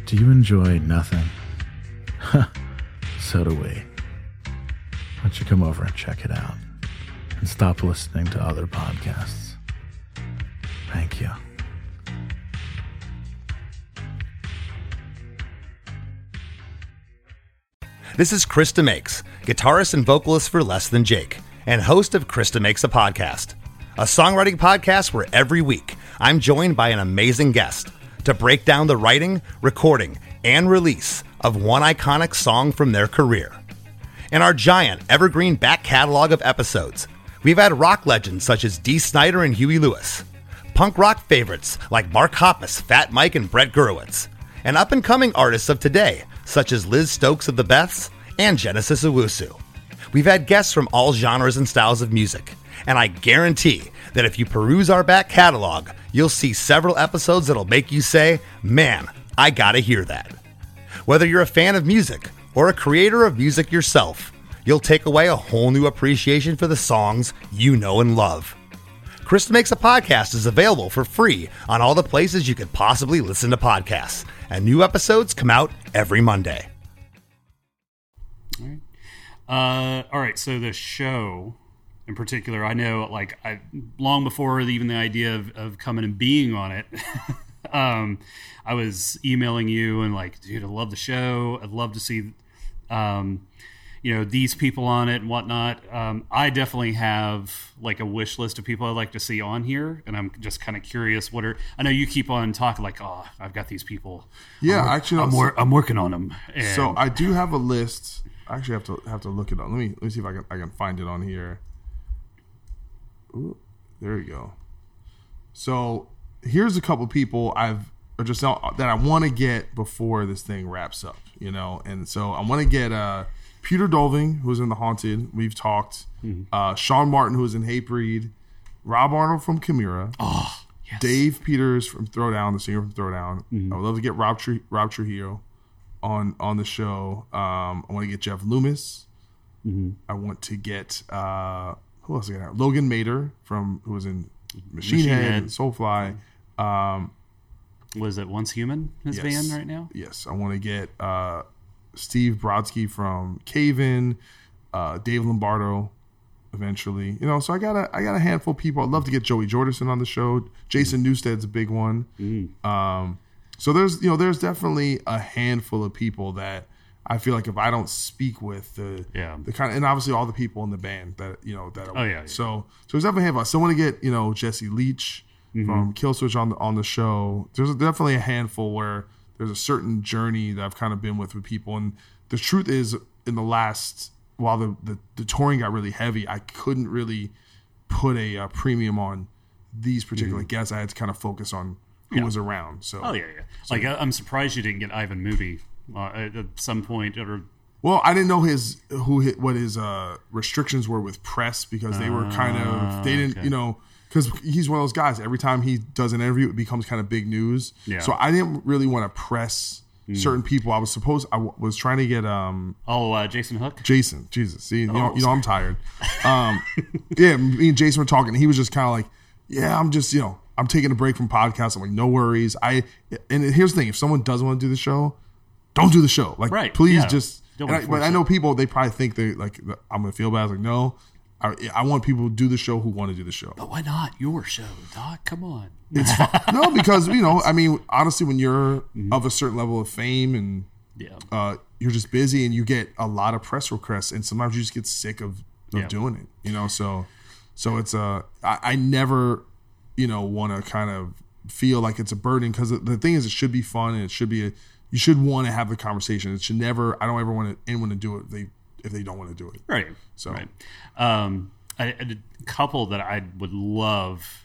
S8: Do you enjoy nothing? so do we. Why don't you come over and check it out and stop listening to other podcasts? Thank you.
S9: This is Chris DeMakes, guitarist and vocalist for Less Than Jake, and host of Chris DeMakes a Podcast, a songwriting podcast where every week I'm joined by an amazing guest to break down the writing, recording, and release of one iconic song from their career. In our giant evergreen back catalog of episodes, we've had rock legends such as Dee Snider and Huey Lewis, punk rock favorites like Mark Hoppus, Fat Mike, and Brett Gurewitz, and up and coming artists of today such as Liz Stokes of the Beths and Genesis Owusu. We've had guests from all genres and styles of music, and I guarantee that if you peruse our back catalog, you'll see several episodes that'll make you say, Man, I gotta hear that. Whether you're a fan of music or a creator of music yourself, you'll take away a whole new appreciation for the songs you know and love. Chris DeMakes a Podcast is available for free on all the places you could possibly listen to podcasts, and new episodes come out every Monday.
S4: Uh, all right, so the show in particular, I know like I long before even the idea of, of coming and being on it, um, I was emailing you and like, dude, I love the show. I'd love to see, um, you know, these people on it and whatnot. Um, I definitely have like a wish list of people I'd like to see on here, and I'm just kind of curious what are. I know you keep on talking like, oh, I've got these people.
S3: Yeah,
S4: I'm,
S3: actually,
S4: I'm, wor- I'm working on them. And
S3: So I do have a list. I actually have to have to look it up. Let me let me see if I can I can find it on here. Ooh, there you go. So here's a couple people I've or just that I want to get before this thing wraps up. You know, and so I want to get uh Peter Dolving, who's in The Haunted. We've talked. Uh, Sean Martin, who is in Hatebreed. Rob Arnold from Chimaira.
S4: oh,
S3: Dave Peters from Throwdown, the singer from Throwdown. I would love to get Rob Tru- Rob Trujillo on on the show. Um, I want to get Jeff Loomis. I want to get uh, who else? I got? Logan Mader from who was in Machine,
S4: Machine
S3: Head,
S4: Head.
S3: and Soulfly. Um,
S4: was it Once Human? His
S3: yes.
S4: band right now.
S3: Yes, I want to get uh, Steve Brodsky from Cave In, uh, Dave Lombardo. Eventually, you know, so I got a I got a handful of people. I'd love to get Joey Jordison on the show. Jason Newsted's a big one. Um, so there's you know there's definitely a handful of people that I feel like if I don't speak with the
S4: Yeah.
S3: the kind of and obviously all the people in the band that you know that
S4: Oh, yeah, yeah.
S3: so so there's definitely a handful. So I want to get you know Jesse Leach
S4: Mm-hmm.
S3: from Killswitch on the on the show. There's definitely a handful where there's a certain journey that I've kind of been with with people, and the truth is in the last while the the, the touring got really heavy, I couldn't really put a, uh premium on these particular guests. I had to kind of focus on who
S4: Mm-hmm. Yeah.
S3: was around. So
S4: Oh yeah, yeah. Like I- I'm surprised you didn't get Ivan Moody uh, at at some point, or
S3: Well, I didn't know his who hit what his uh, restrictions were with press because they were kind of they didn't
S4: okay.
S3: you know because he's one of those guys. Every time he does an interview, it becomes kind of big news.
S4: Yeah.
S3: So I didn't really want to press certain people. I was supposed I w- was trying to get um
S4: oh, uh, Jason Hook.
S3: Jason. Jesus, see, you know,
S4: Oh,
S3: you know I'm tired. Um, yeah, me and Jason were talking. And he was just kind of like, yeah, I'm just you know I'm taking a break from podcasts. I'm like, no worries. I and here's the thing: if someone doesn't want to do the show, don't do the show. Like,
S4: Right,
S3: please
S4: yeah.
S3: just. I, but I know people they probably think they like I'm gonna feel bad. I was like, no, I, I want people to do the show who want to do the show.
S4: But why not your show, Doc? Come on.
S3: It's fine. no because you know I mean honestly when you're of a certain level of fame and
S4: Yeah.
S3: uh, you're just busy and you get a lot of press requests and sometimes you just get sick of, of
S4: Yeah.
S3: doing it you know so so it's uh I, I never you know want to kind of feel like it's a burden because the, the thing is it should be fun and it should be a you should want to have the conversation it should never I don't ever want anyone to do it they if they don't want to do it
S4: Right.
S3: So-
S4: right. Um, I, a couple that I would love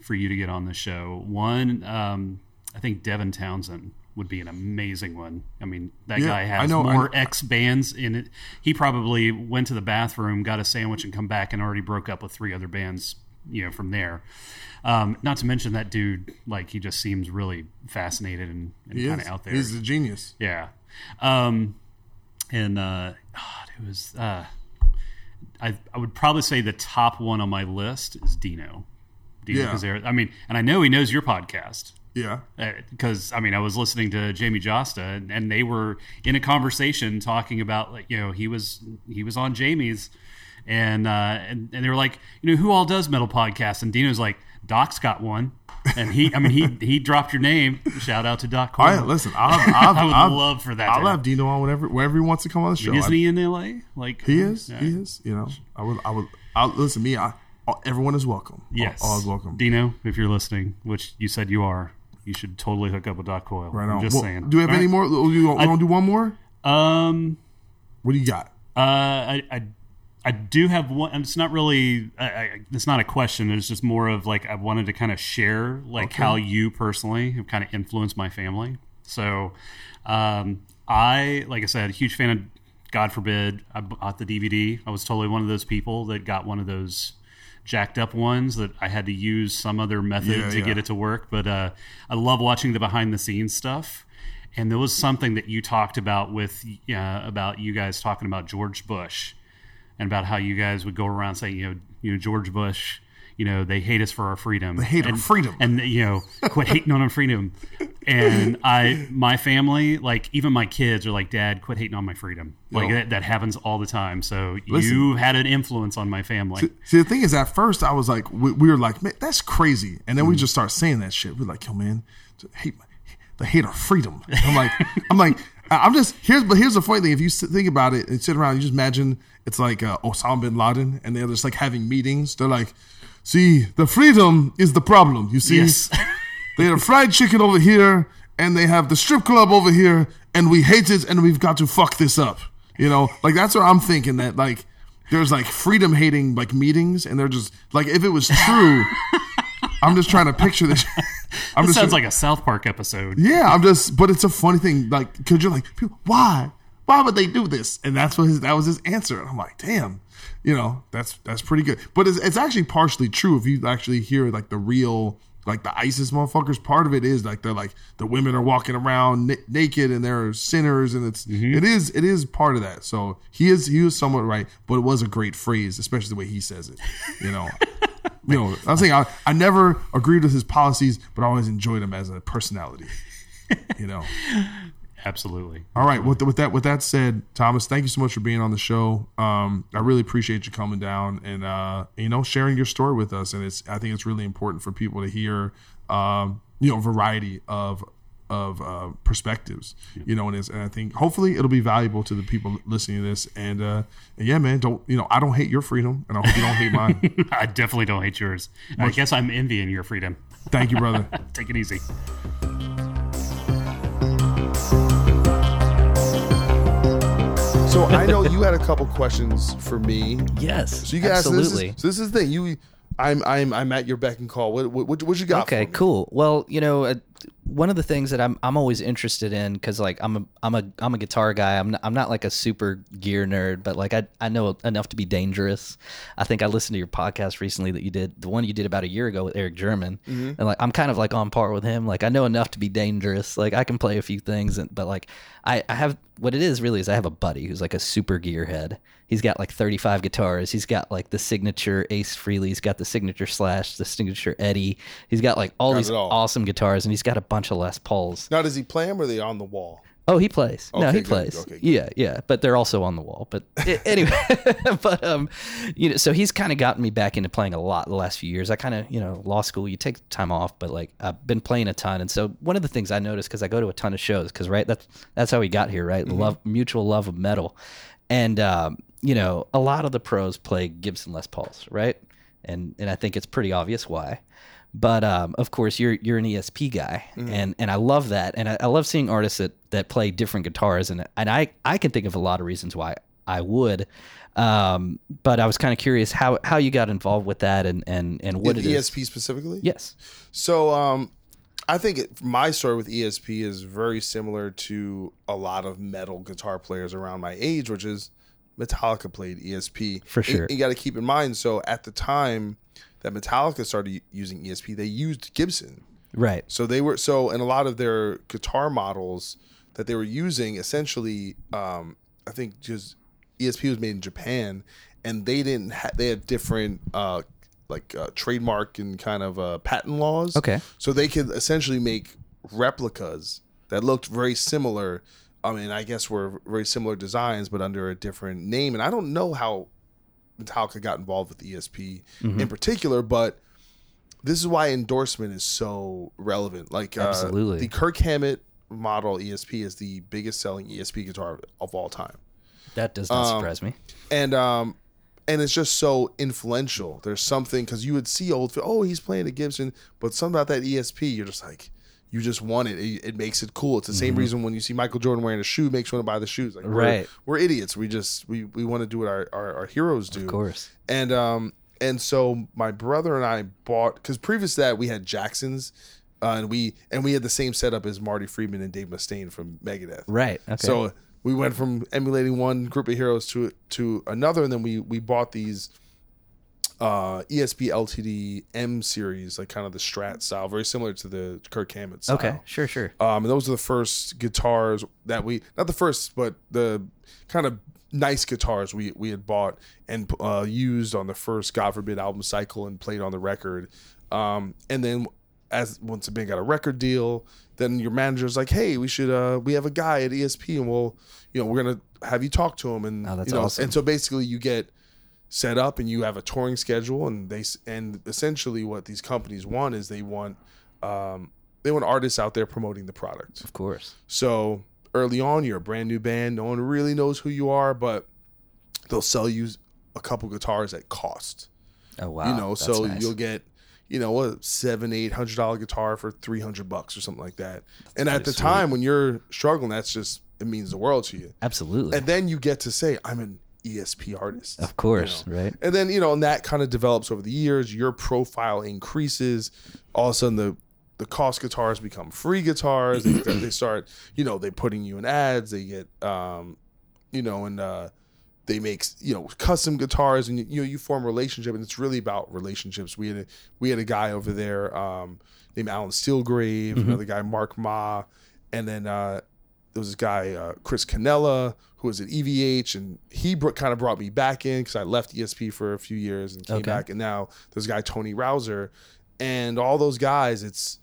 S4: for you to get on the show. One, um, I think Devin Townsend would be an amazing one. I mean, that
S3: Yeah,
S4: guy has
S3: know-
S4: more ex bands in it. He probably went to the bathroom, got a sandwich, and come back and already broke up with three other bands. You know, from there. Um, not to mention that dude, like he just seems really fascinated and, and kind of out there.
S3: He's a genius.
S4: Yeah. Um, and uh, God, it was. Uh, I I would probably say the top one on my list is Dino. Dino
S3: Yeah.
S4: I mean, and I know he knows your podcast
S3: Yeah.
S4: because I mean I was listening to Jamie Jasta and, and they were in a conversation talking about like you know he was he was on Jamie's and uh, and and they were like you know who all does metal podcasts and Dino's like Doc's got one and he I mean he he dropped your name shout out to Doc
S3: I
S4: Coyle.
S3: listen. I'll, I'll,
S4: I would
S3: I'll-
S4: love for that
S3: I'll have Dino on whenever whenever he wants to come on the show.
S4: isn't he in L.A. like
S3: He is.
S4: Yeah.
S3: He is. You know, I would. I would. I listen. Me. I. Everyone is welcome.
S4: Yes,
S3: All, all is welcome.
S4: Dino, if you're listeing, which you said you are, you should totally hook up with Doc Coyle.
S3: right
S4: I'm
S3: on.
S4: just
S3: Well,
S4: saying.
S3: Do we have
S4: All
S3: any
S4: right.
S3: more? Do you, want to do one more?
S4: Um.
S3: What do you got?
S4: Uh, I, I, I do have one. It's not really. I, I, it's not a question. It's just more of like I wanted to kind of share like
S3: Okay.
S4: how you personally have kind of influenced my family. So, um, I like I said, a huge fan of. God forbid, I bought the DVD. I was totally one of those people that got one of those jacked up ones that I had to use some other method
S3: Yeah,
S4: to
S3: yeah.
S4: get it to work. But uh, I love watching the behind the scenes stuff. And there was something that you talked about with uh, about you guys talking about George Bush and about how you guys would go around saying, you know, you know, George Bush, you know, they hate us for our freedom. They
S3: hate our freedom.
S4: and you know, quit hating on our freedom. And I, my family, like even my kids, are like, Dad, quit hating on my freedom. Like that, that happens all the time. So
S3: Listen.
S4: you had an influence on my family.
S3: See, the thing is, at first I was like, we, we were like, man, that's crazy, and then we
S4: Mm.
S3: just start saying that shit. We're like, yo, man, hate, the hate our freedom. I'm like, I'm like, I'm just here's, but here's the funny thing: if you sit- think about it and sit around, you just imagine it's like uh, Osama bin Laden, and they're just like having meetings. They're like, see, the freedom is the problem. You see,
S4: Yes.
S3: they have fried chicken over here, and they have the strip club over here, and we hate it, and we've got to fuck this up. You know, like that's what I'm thinking. That like there's like freedom hating like meetings, and they're just like if it was true. I'm just trying to picture this. I'm
S4: This
S3: just
S4: sounds like a South Park episode.
S3: yeah. I'm just, but it's a funny thing, like because you're like, why, why would they do this? And that's what his that was his answer. And I'm like, damn, you know, that's that's pretty good. But it's, it's actually partially true if you actually hear like the real. Like the ISIS motherfuckers, part of it is like they're like the women are walking around na- naked and they're sinners, and it's mm-hmm. it is it is part of that. So he is he was somewhat right, but it was a great phrase, especially the way he says it. You know, you know, I'm saying I, I never agreed with his policies, but I always enjoyed him as a personality. You know.
S4: Absolutely.
S3: All right. With, with that with that said, Thomas, thank you so much for being on the show. Um, I really appreciate you coming down and uh, you know sharing your story with us. And it's I think it's really important for people to hear um, you know variety of of uh, perspectives. You know, and, it's, and I think hopefully it'll be valuable to the people listening to this. And, uh, and yeah, man, don't you know I don't hate your freedom, and I hope you don't hate mine.
S4: I definitely don't hate yours. I guess I'm envying your freedom.
S3: Thank you, brother.
S4: Take it easy.
S10: So I know you had a couple questions for me.
S11: Yes,
S10: So you guys, so this
S11: absolutely.
S10: is, so this is the thing. You, I'm, I'm, I'm at your beck and call. What, what, what, what you got?
S11: Okay,
S10: for me?
S11: cool. Well, you know, uh, one of the things that I'm I'm always interested in because like I'm a I'm a I'm a guitar guy. I'm not, I'm not like a super gear nerd, but like I I know enough to be dangerous. I think I listened to your podcast recently that you did the one you did about a year ago with Eric German,
S10: Mhm.
S11: and like I'm kind of like on par with him. Like I know enough to be dangerous. Like I can play a few things, and, but like I I have what it is really is I have a buddy who's like a super gearhead. He's got like 35 guitars. He's got like the signature Ace Frehley. He's got the signature Slash, the signature Eddie. He's got like all
S10: Got
S11: these
S10: all.
S11: awesome guitars, and he's got a bunch of Les Pauls.
S10: Now, does he play them or are they on the wall?
S11: Oh, he plays. no, he
S10: good.
S11: plays.
S10: Okay, good.
S11: yeah, yeah, but they're also on the wall. But anyway, but um, you know, so he's kind of gotten me back into playing a lot the last few years. I kind of, you know, law school, you take time off, but like I've been playing a ton, and so one of the things I noticed because I go to a ton of shows, because right, that's that's how we got here, right?
S10: Mm-hmm.
S11: Love, mutual love of metal, and um, you know, a lot of the pros play Gibson Les Pauls, right? And and I think it's pretty obvious why. But um, of course, you're you're an ESP guy,
S10: Mhm.
S11: and and I love that, and I, I love seeing artists that that play different guitars, and and I I can think of a lot of reasons why I would. Um, but I was kind of curious how how you got involved with that, and and and what
S10: In
S11: it is.
S10: ESP specifically?
S11: Yes.
S10: So, um,
S3: I think it, my story with ESP is very similar to a lot of metal guitar players around my age, which is Metallica played ESP.
S11: For sure.
S3: You, got to keep in mind. So at the time that Metallica started using ESP, they used Gibson.
S11: Right.
S3: So they were so, and a lot of their guitar models that they were using, essentially, um, I think just ESP was made in Japan, and they didn't. Ha- they had different. Uh, like uh, trademark and kind of uh, patent laws.
S11: Okay.
S3: So they could essentially make replicas that looked very similar. I mean, I guess were very similar designs, but under a different name. And I don't know how Metallica got involved with ESP
S11: Mm-hmm.
S3: in particular, but this is why endorsement is so relevant. Like, uh,
S11: Absolutely.
S3: the Kirk Hammett model ESP is the biggest selling ESP guitar of all time
S11: That does not
S3: Um,
S11: surprise me.
S3: and um and it's just so influential. There's something because you would see old, oh, he's playing a Gibson, but something about that ESP, you're just like, you just want it. It, it makes it cool. It's the same reason when you see Michael Jordan wearing a shoe, makes you want to buy the shoes. Like, we're,
S11: Right.
S3: we're idiots. We just we we want to do what our, our our heroes do.
S11: Of course.
S3: And um and so my brother and I bought because previous to that we had Jacksons. Uh, and we and we had the same setup as Marty Friedman and Dave Mustaine from Megadeth.
S11: Right. Okay.
S3: So we went from emulating one group of heroes to to another, and then we we bought these uh, ESP LTD M series, like kind of the Strat style, very similar to the Kirk Hammett style.
S11: okay. Sure. Sure.
S3: Um, and those are the first guitars that we not the first, but the kind of nice guitars we we had bought and uh, used on the first God forbid album cycle and played on the record. Um, and then as once the band got a record deal, then your manager's like, "Hey, we should uh, we have a guy at ESP, and we'll you know we're gonna have you talk to him." And
S11: Oh, that's
S3: you know,
S11: awesome.
S3: and so basically you get set up and you have a touring schedule and they and essentially what these companies want is they want um, they want artists out there promoting the product.
S11: Of course.
S3: So early on, you're a brand new band. No one really knows who you are, but they'll sell you a couple guitars at cost.
S11: Oh wow.
S3: you know,
S11: That's
S3: so
S11: nice.
S3: you'll get you know a seven, eight hundred dollar guitar for three hundred bucks or something like that. and at the time when you're struggling, that's just it means the world to you.
S11: absolutely.
S3: And then you get to say, I'm an ESP artists.
S11: of course.
S3: you know.
S11: Right.
S3: And then, you know, and that kind of develops over the years. Your profile increases. All of a sudden, the the cost guitars become free guitars. they, they start, you know, they're putting you in ads. They get, um, you know, and uh, they make you know custom guitars, and you know you form a relationship, and it's really about relationships. We had a we had a guy over there um, named Alan Steelgrave, another guy Mark Ma, and then uh, there was this guy uh, Chris Canella who was at EVH, and he br- kind of brought me back in because I left ESP for a few years and came
S11: Okay.
S3: back, and now there's a guy Tony Rouser, and all those guys. It's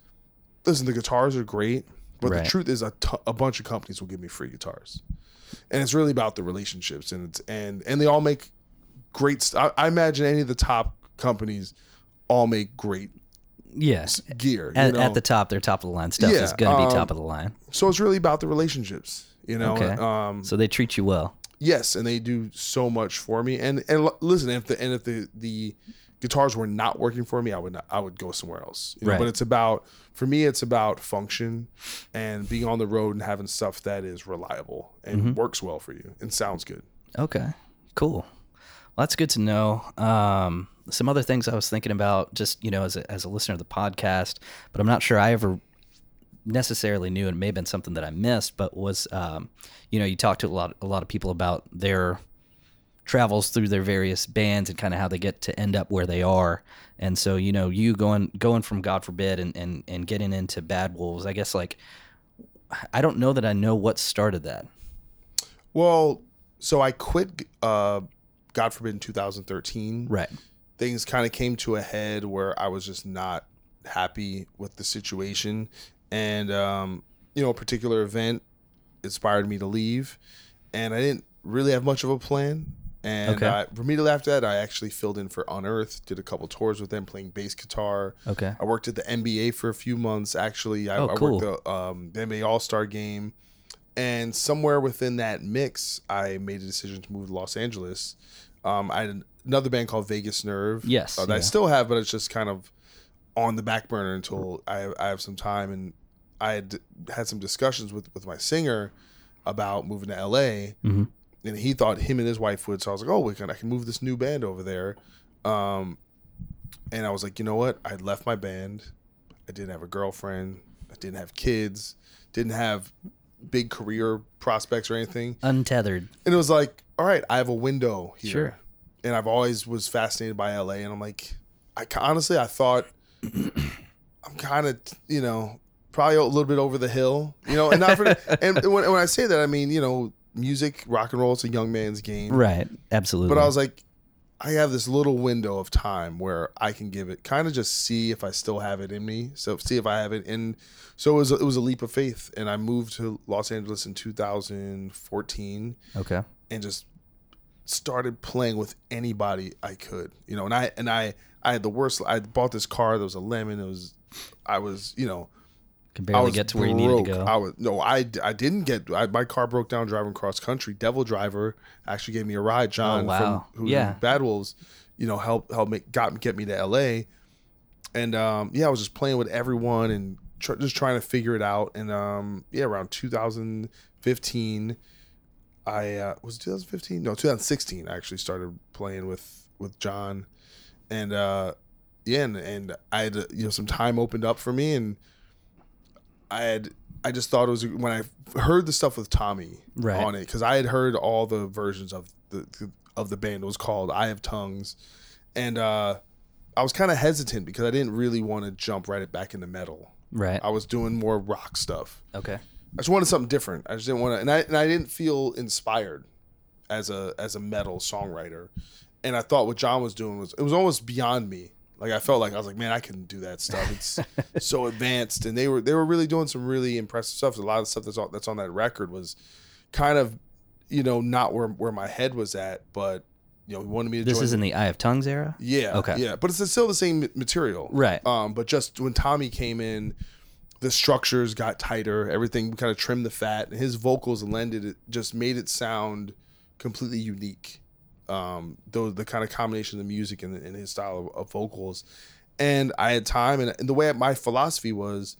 S3: listen, the guitars are great, but
S11: Right.
S3: the truth is a t- a bunch of companies will give me free guitars, and it's really about the relationships, and it's and and they all make great. St- I, I imagine any of the top companies all make great
S11: Yes.
S3: gear.
S11: At,
S3: know?
S11: at the top, their top of the line stuff
S3: Yeah,
S11: is going to be
S3: um,
S11: top of the line.
S3: so it's really about the relationships. You know,
S11: Okay.
S3: um,
S11: So they treat you well.
S3: yes, and they do so much for me. And and l- listen, if the and if the the guitars were not working for me, I would not, I would go somewhere else. You know?
S11: Right.
S3: But it's about for me, it's about function and being on the road and having stuff that is reliable and
S11: Mm-hmm.
S3: works well for you and sounds good.
S11: Okay, cool. Well, that's good to know. Um, some other things I was thinking about, just you know, as a, as a listener of the podcast, but I'm not sure I ever necessarily knew, and it may have been something that I missed. But was, um, you know, you talked to a lot a lot of people about their travels through their various bands and kind of how they get to end up where they are. And so, you know, you going going from God forbid and and and getting into Bad Wolves, I guess like I don't know that I know what started that.
S3: Well, so I quit. Uh, God forbid in 2013.
S11: Right.
S3: Things kind of came to a head where I was just not happy with the situation. And, um, you know, a particular event inspired me to leave. And I didn't really have much of a plan. And
S11: Okay.
S3: I, for me to after that, I actually filled in for Unearth, did a couple tours with them playing bass guitar.
S11: Okay.
S3: I worked at the NBA for a few months. Actually, I,
S11: Oh,
S3: I worked the, um, the NBA All Star game. And somewhere within that mix, I made a decision to move to Los Angeles. Um, I had another band called Vagus Nerve.
S11: Yes,
S3: uh, that I still have, but it's just kind of on the back burner until I, I have some time. And I had had some discussions with, with my singer about moving to LA,
S11: Mm-hmm.
S3: and he thought him and his wife would. So I was like, oh, we can I can move this new band over there. Um, and I was like, you know what? I left my band. I didn't have a girlfriend. I didn't have kids, didn't have big career prospects or anything.
S11: Untethered.
S3: And it was like, all right, I have a window here.
S11: Sure.
S3: And I've always was fascinated by LA and I'm like I honestly I thought I'm kind of, you know, probably a little bit over the hill, you know, and not for and when, when I say that I mean, you know, music, rock and roll it's a young man's game.
S11: Right. Absolutely.
S3: But I was like, I have this little window of time where I can give it, kind of just see if I still have it in me. So see if I have it in. So it was it was a leap of faith, and I moved to Los Angeles in 2014,
S11: okay.
S3: and just started playing with anybody I could, you know. And I and I I had the worst. I bought this car that was a lemon. It was, I was, you know.
S11: Can
S3: I was
S11: get to where you needed to go.
S3: I was no, I, I didn't get. I, my car broke down driving cross country. Devil Driver actually gave me a ride. John
S11: Oh, wow.
S3: from who
S11: Yeah.
S3: Bad Wolves, you know, helped help me got get me to L.A. And um, yeah, I was just playing with everyone and tr- just trying to figure it out. And um, yeah, around 2015, I uh, was 2015. No, 2016. I actually started playing with with John, and uh, yeah, and, and I had you know some time opened up for me and. I had I just thought it was when I heard the stuff with Tommy
S11: Right.
S3: on it because I had heard all the versions of the of the band. It was called I Have Tongues, and uh, I was kind of hesitant because I didn't really want to jump right back into metal.
S11: Right.
S3: I was doing more rock stuff.
S11: Okay.
S3: I just wanted something different. I just didn't want to, and I and I didn't feel inspired as a as a metal songwriter. And I thought what John was doing was it was almost beyond me. Like I felt like I was like, man, I can do that stuff. It's so advanced, and they were they were really doing some really impressive stuff. A lot of stuff that's on, that's on that record was kind of, you know, not where where my head was at, but you know, he wanted me to.
S11: This is in the Eye of Tongues era.
S3: yeah.
S11: Okay.
S3: Yeah, but it's still the same material.
S11: Right.
S3: Um, but just when Tommy came in, the structures got tighter. Everything we kind of trimmed the fat, and his vocals lended it, just made it sound completely unique. Um, though the kind of combination of the music and, and his style of, of vocals, and I had time, and, and the way my philosophy was,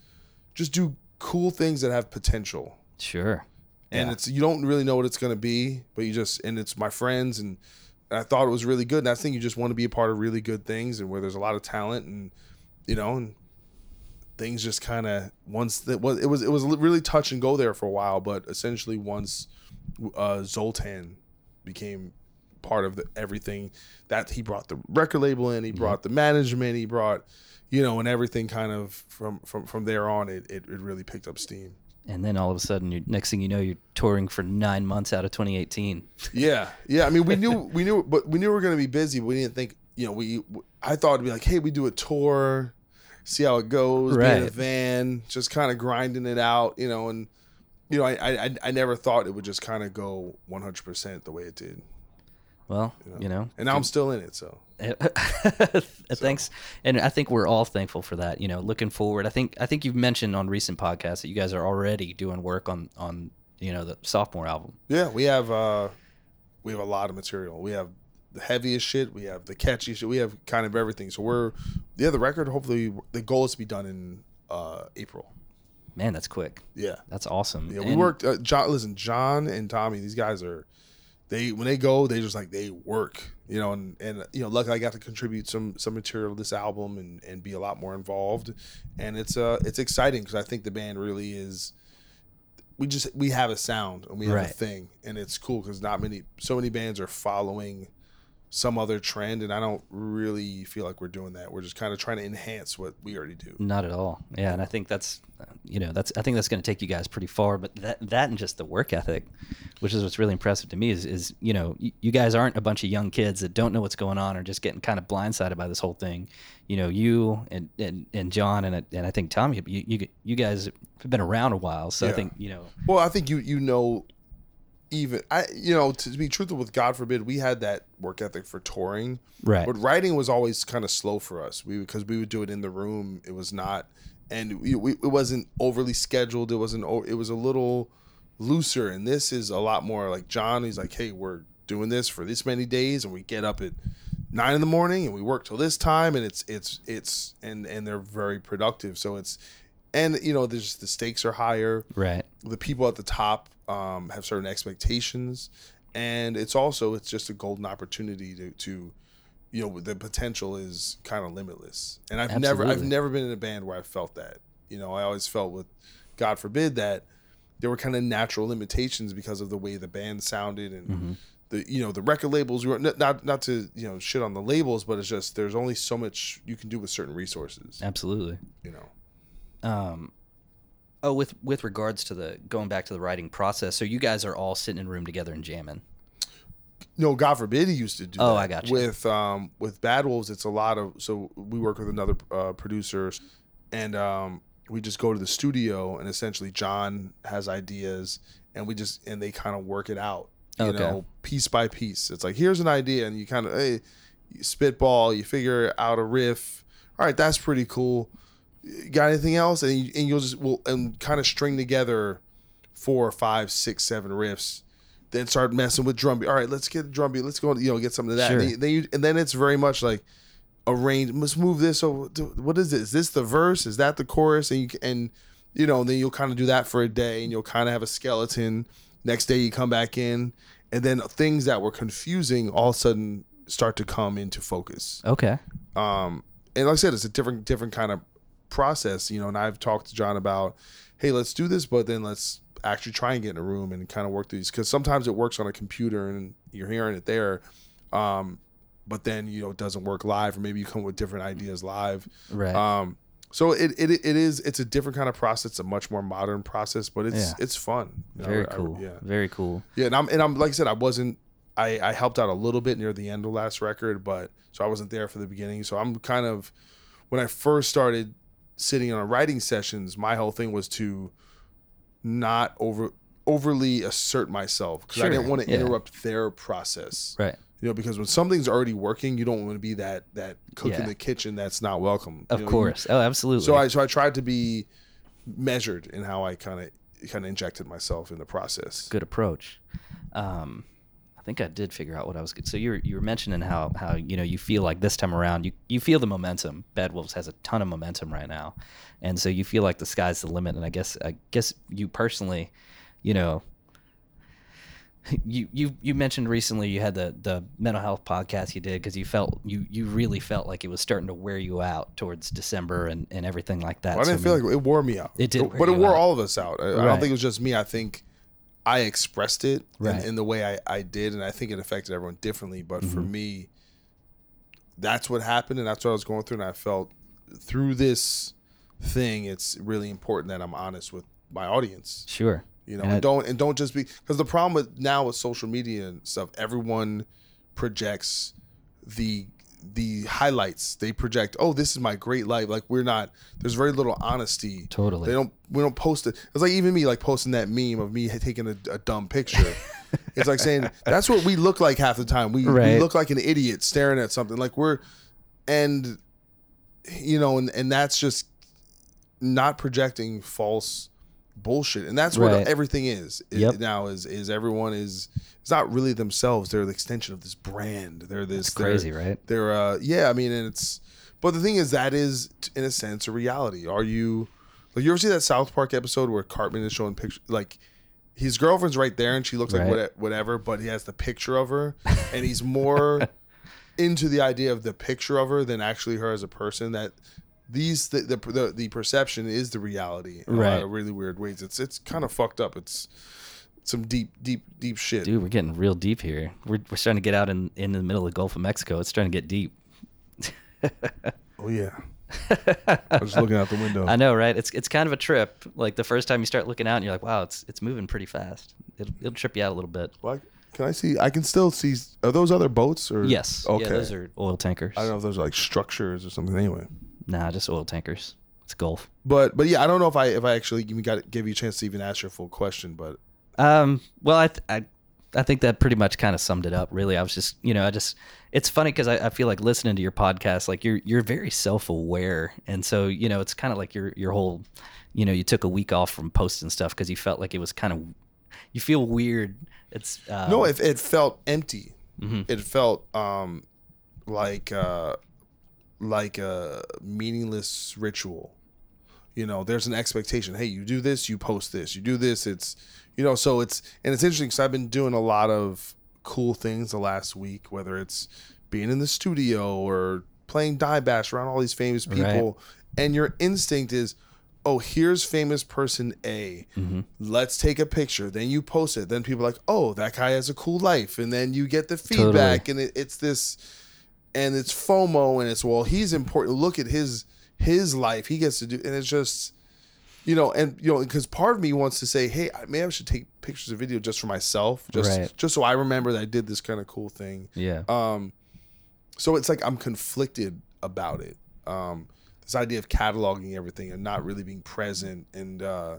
S3: just do cool things that have potential
S11: Sure.
S3: and
S11: Yeah.
S3: it's you don't really know what it's going to be but you just and it's my friends and, and i thought it was really good and i think you just want to be a part of really good things and where there's a lot of talent and you know and things just kind of once that was it was it was really touch and go there for a while but essentially once uh zoltan became part of the, everything that he brought the record label in he brought the management he brought you know and everything kind of from from from there on it it, it really picked up steam
S11: And then all of a sudden, you, next thing you know, you're touring for nine months out of 2018.
S3: Yeah, yeah. I mean, we knew we knew, but we knew we were going to be busy. But we didn't think, you know, we. I thought it'd be like, hey, we do a tour, see how it goes, be in a
S11: Right.
S3: van, just kind of grinding it out, you know, and you know, I I I never thought it would just kind of go one hundred percent the way it did.
S11: Well, you know,
S3: And now I'm still in it, so
S11: thanks, and I think we're all thankful for that. You know, looking forward, I think I think you've mentioned on recent podcasts that you guys are already doing work on on you know the sophomore album.
S3: yeah, we have uh we have a lot of material. We have the heaviest shit. We have the catchy shit. We have kind of everything. So we're yeah, the record. Hopefully, the goal is to be done in uh April.
S11: Man, that's quick.
S3: Yeah.
S11: That's awesome.
S3: Yeah, we
S11: And-
S3: worked. Uh, John, listen, John and Tommy, these guys are, they when they go, they just like they work, you know, and and you know, luckily I got to contribute some some material to this album and and be a lot more involved, and it's uh it's exciting because I think the band really is. We just we have a sound and we have a thing, and it's cool because not many so many bands are following some other trend, and I don't really feel like we're doing that. We're just kind of trying to enhance what we already do.
S11: Not at all. Yeah, and I think that's, uh, you know, that's I think that's going to take you guys pretty far. But that that and just the work ethic, which is what's really impressive to me, is is you know you, you guys aren't a bunch of young kids that don't know what's going on or just getting kind of blindsided by this whole thing. You know, you and and, and John and and I think Tommy, you, you you guys have been around a while, so I think you know.
S3: Well, I think you you know, even I you know to be truthful with God forbid we had that work ethic for touring,
S11: Right.
S3: But writing was always kind of slow for us. We because we would do it in the room. It was not, and we, we it wasn't overly scheduled. It wasn't. It was a little looser. And this is a lot more like John. He's like, hey, we're doing this for this many days, and we get up at nine in the morning and we work till this time, and it's it's it's and and they're very productive. So it's and you know there's the stakes are higher
S11: Right.
S3: the people at the top um, have certain expectations and it's also it's just a golden opportunity to, to you know the potential is kind of limitless and i've never i've never been in a band where i felt that you know, I always felt with God forbid that there were kind of natural limitations because of the way the band sounded and
S11: Mm-hmm.
S3: the you know the record labels were not not not to you know shit on the labels, but it's just there's only so much you can do with certain resources.
S11: Absolutely.
S3: You know.
S11: Um, oh, with with regards to the going back to the writing process, so you guys are all sitting in a room together and jamming.
S3: No, God forbid he used to do.
S11: Oh,
S3: that.
S11: I got you.
S3: With um with Bad Wolves, it's a lot of so we work with another uh, producer, and um we just go to the studio and essentially John has ideas and we just and they kind of work it out. You
S11: Okay.
S3: know, piece by piece. It's like here's an idea and you kind of hey, you spitball, you figure out a riff. All right, that's pretty cool. You got anything else? And you, and you'll just will and kind of string together four, five, six, seven riffs. Then start messing with drum beat. All right, let's get drum beat. Let's go. You know, get something to that.
S11: Sure.
S3: And, then, you, and then it's very much like arrange. Let's move this. over. to- what is this? Is this the verse? Is that the chorus? And you and you know, then you'll kind of do that for a day, and you'll kind of have a skeleton. Next day, you come back in, and then things that were confusing all of a sudden start to come into focus
S11: Okay.
S3: um and like i said it's a different different kind of process you know and i've talked to john about hey let's do this but then let's actually try and get in a room and kind of work through these because sometimes it works on a computer and you're hearing it there um but then you know it doesn't work live or maybe you come with different ideas live
S11: Right.
S3: um so it, it it is it's a different kind of process it's a much more modern process but it's
S11: Yeah.
S3: it's fun You know,
S11: Very
S3: I- I-
S11: cool.
S3: yeah
S11: Very cool.
S3: yeah, and I'm and I'm like I said, I wasn't. I I helped out a little bit near the end of last record, but so I wasn't there for the beginning. So I'm kind of when I first started sitting on writing sessions, my whole thing was to not over overly assert myself because I didn't want to
S11: yeah.
S3: interrupt their process.
S11: Right.
S3: You know, because when something's already working, you don't want to be that that cook in the kitchen that's not welcome.
S11: Of
S3: You know,
S11: course. Oh, absolutely.
S3: So I so I tried to be measured in how I kind of kind of injected myself in the process.
S11: good approach. Um, think I did figure out what I was. So you were you were mentioning how how you know you feel like this time around you you feel the momentum. Bad Wolves has a ton of momentum right now, and so you feel like the sky's the limit. And I guess I guess you personally, you know. You, you you mentioned recently you had the, the mental health podcast you did because you felt you, you really felt like it was starting to wear you out towards December and, and everything like that.
S3: Well, I didn't feel like it wore me out.
S11: It did wear
S3: but it wore
S11: out.
S3: all of us out. I, I don't think it was just me. I think I expressed it
S11: Right.
S3: in, in the way I, I did, and I think it affected everyone differently. But for
S11: Mm-hmm.
S3: me, that's what happened, and that's what I was going through. And I felt through this thing, it's really important that I'm honest with my audience.
S11: sure
S3: You know,
S11: And
S3: and,
S11: I-
S3: don't and don't just be because the problem with now with social media and stuff, everyone projects the the highlights. They project, oh, this is my great life. Like we're not. There's very little honesty.
S11: Totally.
S3: They don't. We don't post it. It's like even me, like posting that meme of me taking a, a dumb picture. it's like saying that's what we look like half the time. We,
S11: Right.
S3: we look like an idiot staring at something. Like we're, and you know, and and that's just not projecting false bullshit and that's what
S11: Right.
S3: everything is
S11: Yep.
S3: now is is everyone is it's not really themselves they're the extension of this brand they're this they're-
S11: crazy, right?
S3: they're uh yeah i mean and it's but the thing is that is in a sense a reality are you like you ever see that south park episode where cartman is showing pictures like his girlfriend's right there and she looks like what, whatever but he has the picture of her and he's more into the idea of the picture of her than actually her as a person that these the the, the, the perception is the reality in a
S11: Right.
S3: lot of really weird ways it's it's kind of fucked up it's some deep deep deep shit
S11: Dude, we're getting real deep here. We're, we're starting to get out in, in the middle of the Gulf of Mexico. It's starting to get deep.
S3: oh yeah i was looking out the window
S11: I know, right? It's it's kind of a trip. Like the first time you start looking out, and you're like, wow, it's it's moving pretty fast. It'll, it'll trip you out a little bit.
S3: Like, can I see? I can still see. Are those other boats or?
S11: Yes.
S3: Okay.
S11: Yeah, those are oil tankers.
S3: I don't know if those are like structures or something. Anyway,
S11: Nah, just oil tankers. It's Gulf.
S3: but but yeah, I don't know if I if I actually even got give you a chance to even ask your full question, but
S11: Um, well, I, th- I, I think that pretty much kind of summed it up. Really, I was just, you know, I just, it's funny because I, I feel like listening to your podcast, like you're, you're very self aware, and so you know, it's kind of like your, your whole, you know, you took a week off from posting stuff because you felt like it was kind of, you feel weird. It's um,
S3: no, it, it felt empty.
S11: Mhm.
S3: It felt um like uh like a meaningless ritual. You know, there's an expectation. Hey, you do this, you post this. You do this, it's you know. So it's and it's interesting because I've been doing a lot of cool things the last week, whether it's being in the studio or playing Dime Bash around all these famous people, and your instinct is, oh, here's famous person A.
S11: Mm-hmm.
S3: Let's take a picture. Then you post it. Then people are like, oh, that guy has a cool life. And then you get the feedback. And it, it's this, and it's FOMO. And it's, well, he's important. Look at his his life. He gets to do, and it's just, you know, and you know, because part of me wants to say, hey, maybe I should take pictures of video just for myself, just
S11: Right.
S3: just so I remember that I did this kind of cool thing.
S11: Yeah.
S3: Um, so it's like I'm conflicted about it. Um, this idea of cataloging everything and not really being present, and uh,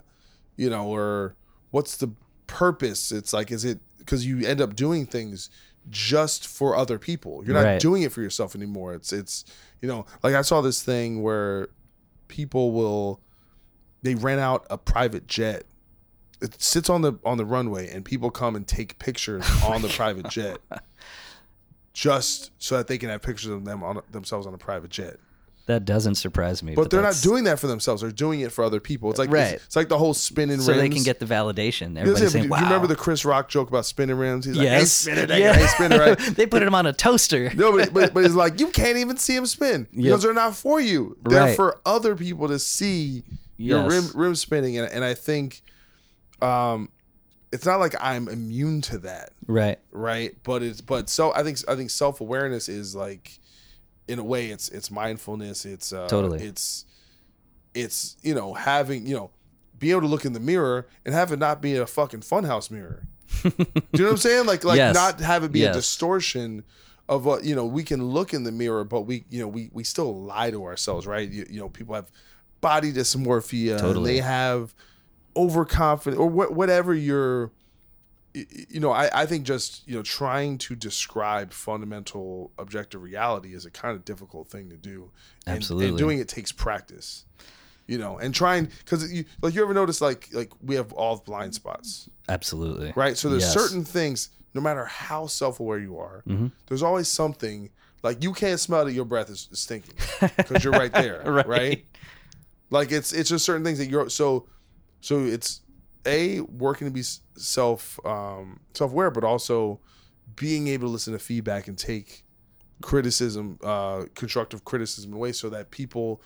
S3: you know, or what's the purpose? It's like, is it because you end up doing things just for other people? You're not
S11: Right.
S3: doing it for yourself anymore. It's it's you know, like I saw this thing where people will they rent out a private jet. It sits on the on the runway, and people come and take pictures oh on the private jet, just so that they can have pictures of them on themselves on a private jet.
S11: That doesn't surprise me.
S3: But, they're not
S11: that's-
S3: doing that for themselves; they're doing it for other people. It's like
S11: Right.
S3: it's, it's like the whole spinning
S11: so
S3: rims.
S11: they can get the validation.
S3: You know what I'm
S11: Everybody's
S3: saying?
S11: saying,
S3: Do
S11: "Wow."
S3: you remember the Chris Rock joke about spinning rims? He's like, "Hey,
S11: yes,
S3: spin it,
S11: yeah.
S3: ain't spinning right."
S11: they put him on a toaster.
S3: No, but, but, but it's like you can't even see him spin because they're not for you. They're
S11: Right.
S3: for other people to see your rim
S11: Yes.
S3: rim spinning, and, and I think, um, it's not like I'm immune to that,
S11: Right.
S3: right? But it's but so I think I think self awareness is like, in a way, it's it's mindfulness. It's uh,
S11: Totally.
S3: It's it's you know having you know being able to look in the mirror and have it not be a fucking funhouse mirror. Do you know what I'm saying? Like like
S11: Yes.
S3: not have it be
S11: Yes.
S3: a distortion of what you know. We can look in the mirror, but we you know we we still lie to ourselves, right? You, you know, people have body dysmorphia.
S11: Totally.
S3: They have overconfident or wh- whatever you're. You know, I, I think just you know trying to describe fundamental objective reality is a kind of difficult thing to do. And,
S11: Absolutely.
S3: and doing it takes practice. You know, and trying because you like you ever notice like like we have all blind spots
S11: Absolutely.
S3: right? So there's
S11: Yes.
S3: certain things, no matter how self-aware you are,
S11: Mm-hmm.
S3: there's always something like you can't smell that your breath is, is stinking because you're right there, right.
S11: Right.
S3: Like it's it's just certain things that you're so so it's a working to be self um, self-aware, but also being able to listen to feedback and take criticism, uh, constructive criticism away, so that people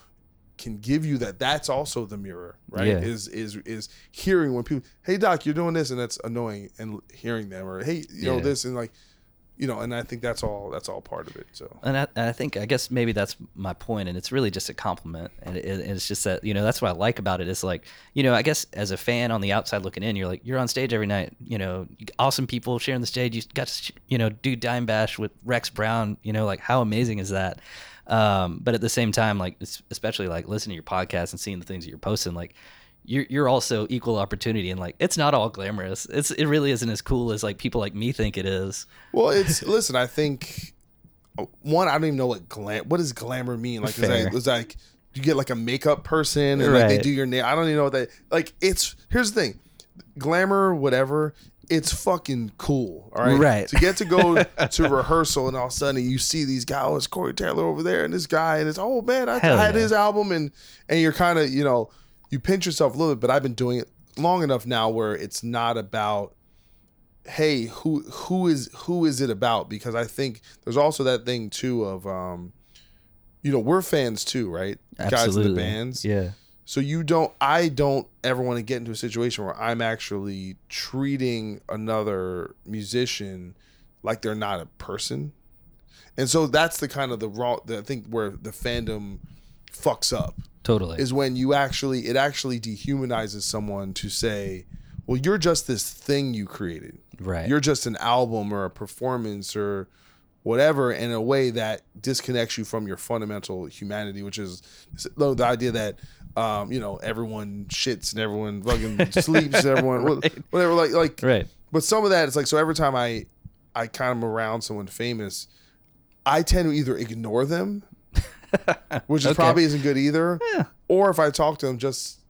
S3: can give you that. That's also the mirror, right?
S11: Yeah.
S3: Is is is hearing when people, hey doc, you're doing this, and that's annoying, and hearing them, or hey, you know this, and like, you know, and I think that's all that's all part of it. So
S11: And I, and I think I guess maybe that's my point, and it's really just a compliment, and it, it's just that you know that's what I like about it. it. Is like you know I guess as a fan on the outside looking in, you're like you're on stage every night. You know, awesome people sharing the stage. You got to you know do Dime Bash with Rex Brown. You know, like how amazing is that? Um, but at the same time, like especially like listening to your podcast and seeing the things that you're posting, like you're you're also equal opportunity, and like it's not all glamorous. It's it really isn't as cool as like people like me think it is.
S3: Well, it's listen. I think uh, one. I don't even know what glam. What does glamour mean? Like, is that, is that like you get like a makeup person and like they do your nail? I don't even know what that. Like, it's here's the thing, glamour, whatever. It's fucking cool, all right.
S11: Right.
S3: To get to go to rehearsal and all of a sudden you see these guys, oh, it's Corey Taylor over there and this guy and it's oh man, I, I had
S11: yeah.
S3: his album and and you're kind of you know you pinch yourself a little bit, but I've been doing it long enough now where it's not about hey who who is who is it about? Because i think there's also that thing too of um you know we're fans too right? Guys in the bands.
S11: Yeah.
S3: so you don't i don't ever want to get into a situation where i'm actually treating another musician like they're not a person. And so that's the kind of the raw the, i think where the fandom fucks up
S11: Totally.
S3: is when you actually it actually dehumanizes someone to say well you're just this thing you created
S11: Right.
S3: you're just an album or a performance or whatever in a way that disconnects you from your fundamental humanity which is the the idea that um, you know everyone shits and everyone fucking sleeps and everyone whatever like like
S11: Right.
S3: but some of that it's like so every time i i kind of around someone famous i tend to either ignore them which is
S11: Okay.
S3: probably isn't good either. Or if i talk to him, just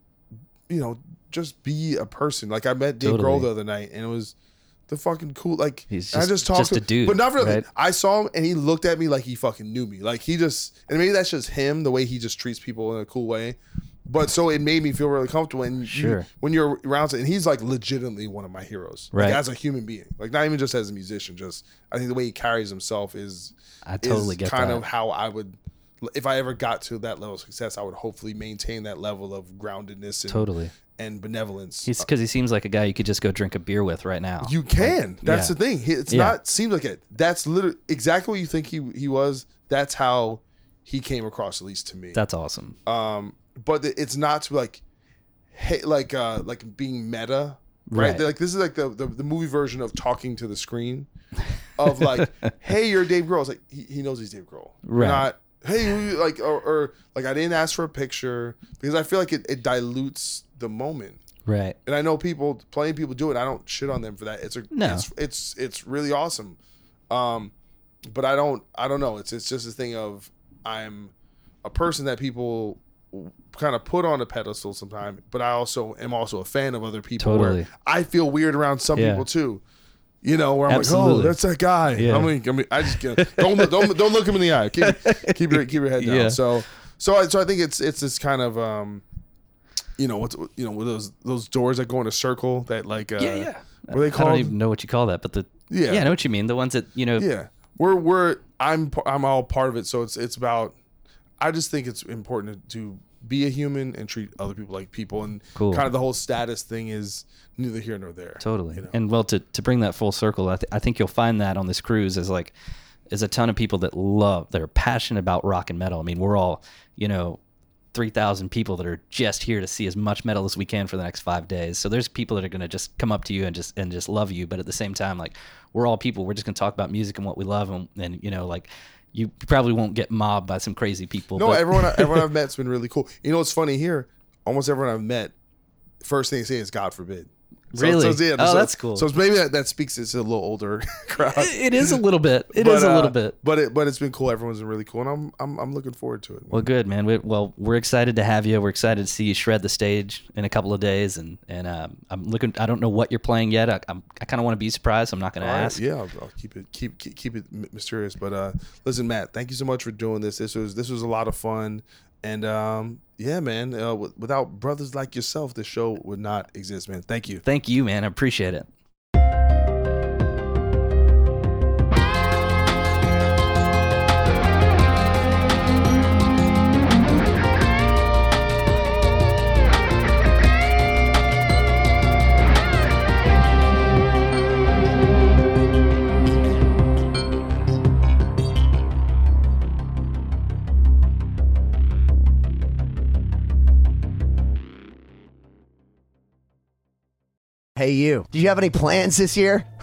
S3: you know just be a person. Like i met dave grohl the other night and it was the fucking cool like
S11: He's
S3: I
S11: just-
S3: just talked
S11: just
S3: to
S11: a dude,
S3: but not really.
S11: right?
S3: i saw him and he looked at me like he fucking knew me. Like he just and maybe that's just him the way he just treats people in a cool way. But so it made me feel really comfortable. And you- when you're around and he's like legitimately one of my heroes. Like,
S11: Right.
S3: as a human being. Like not even just as a musician just i think the way he carries himself is
S11: I totally
S3: is
S11: get
S3: kind
S11: that.
S3: of how i would if I ever got to that level of success, I would hopefully maintain that level of groundedness and
S11: Totally.
S3: and benevolence.
S11: He's because he seems like a guy you could just go drink a beer with right now.
S3: You can. That's
S11: yeah.
S3: the thing. It's
S11: Yeah.
S3: not seems like it. That's literally exactly what you think he he was. That's how he came across, at least to me.
S11: That's awesome.
S3: um, but it's not to like, hey, like uh, like being meta, right?
S11: Right.
S3: Like this is like the, the the movie version of talking to the screen, of like, hey, you're Dave Grohl. It's like he, he knows he's Dave Grohl.
S11: Right.
S3: Not hey, who you-" like or, or like I didn't ask for a picture because I feel like it, it dilutes the moment.
S11: Right.
S3: And I know people, plenty of people do it. I don't shit on them for that. It's a,
S11: No.
S3: it's, it's, it's really awesome. Um, but I don't, I don't know. It's, it's just a thing of I'm a person that people kind of put on a pedestal sometimes, but I also am also a fan of other people.
S11: Totally.
S3: Where I feel weird around some
S11: Yeah.
S3: people too. You know, where I'm like, oh, that's that guy.
S11: Yeah.
S3: I mean, I mean, I just get, don't don't don't look him in the eye. Keep keep your keep your head down.
S11: Yeah.
S3: So so I, so I think it's it's this kind of um, you know what's you know with those those doors that go in a circle that like uh,
S11: yeah, yeah.
S3: What they
S11: I don't even know what you call that, but the
S3: Yeah.
S11: yeah, I know what you mean. The ones that you know.
S3: Yeah, we're we're I'm I'm all part of it. So it's it's about. I just think it's important to be a human and treat other people like people, and
S11: Cool.
S3: kind of the whole status thing is neither here nor there.
S11: Totally. And well, to, to bring that full circle, I, th- I think you'll find that on this cruise is like, is a ton of people that love, that are passionate about rock and metal. I mean, we're all, you know, 3,000 people that are just here to see as much metal as we can for the next five days. So there's people that are going to just come up to you and just, and just love you. But at the same time, like we're all people, we're just going to talk about music and what we love. And, and, you know, like you probably won't get mobbed by some crazy people.
S3: No,
S11: but-
S3: everyone everyone I've met's been really cool. You know what's funny here? Almost everyone I've met, first thing they say is God forbid.
S11: Really? Oh, that's cool.
S3: So it's maybe that, that speaks to a little older crowd.
S11: it is a little bit. It
S3: But,
S11: is a
S3: uh,
S11: little bit.
S3: But it but it's been cool. Everyone's been really cool, and I'm I'm I'm looking forward to it.
S11: Well, good man. We, well, we're excited to have you. We're excited to see you shred the stage in a couple of days, and and um, I'm looking. I don't know what you're playing yet. I, I'm, I kind of want to be surprised. I'm not going to
S3: All right,
S11: ask.
S3: Yeah, I'll, I'll keep it keep keep, keep it mysterious. But uh, listen, Matt, thank you so much for doing this. This was this was a lot of fun, and um, yeah, man. Uh, w- without brothers like yourself, the show would not exist, man. Thank you.
S11: Thank you, man. I appreciate it.
S12: Hey, you. Do you have any plans this year?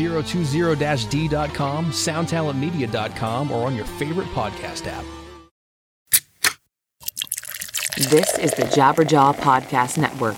S13: 2020-d.com, soundtalentmedia.com, or on your favorite podcast app.
S2: This is the Jabberjaw Podcast Network.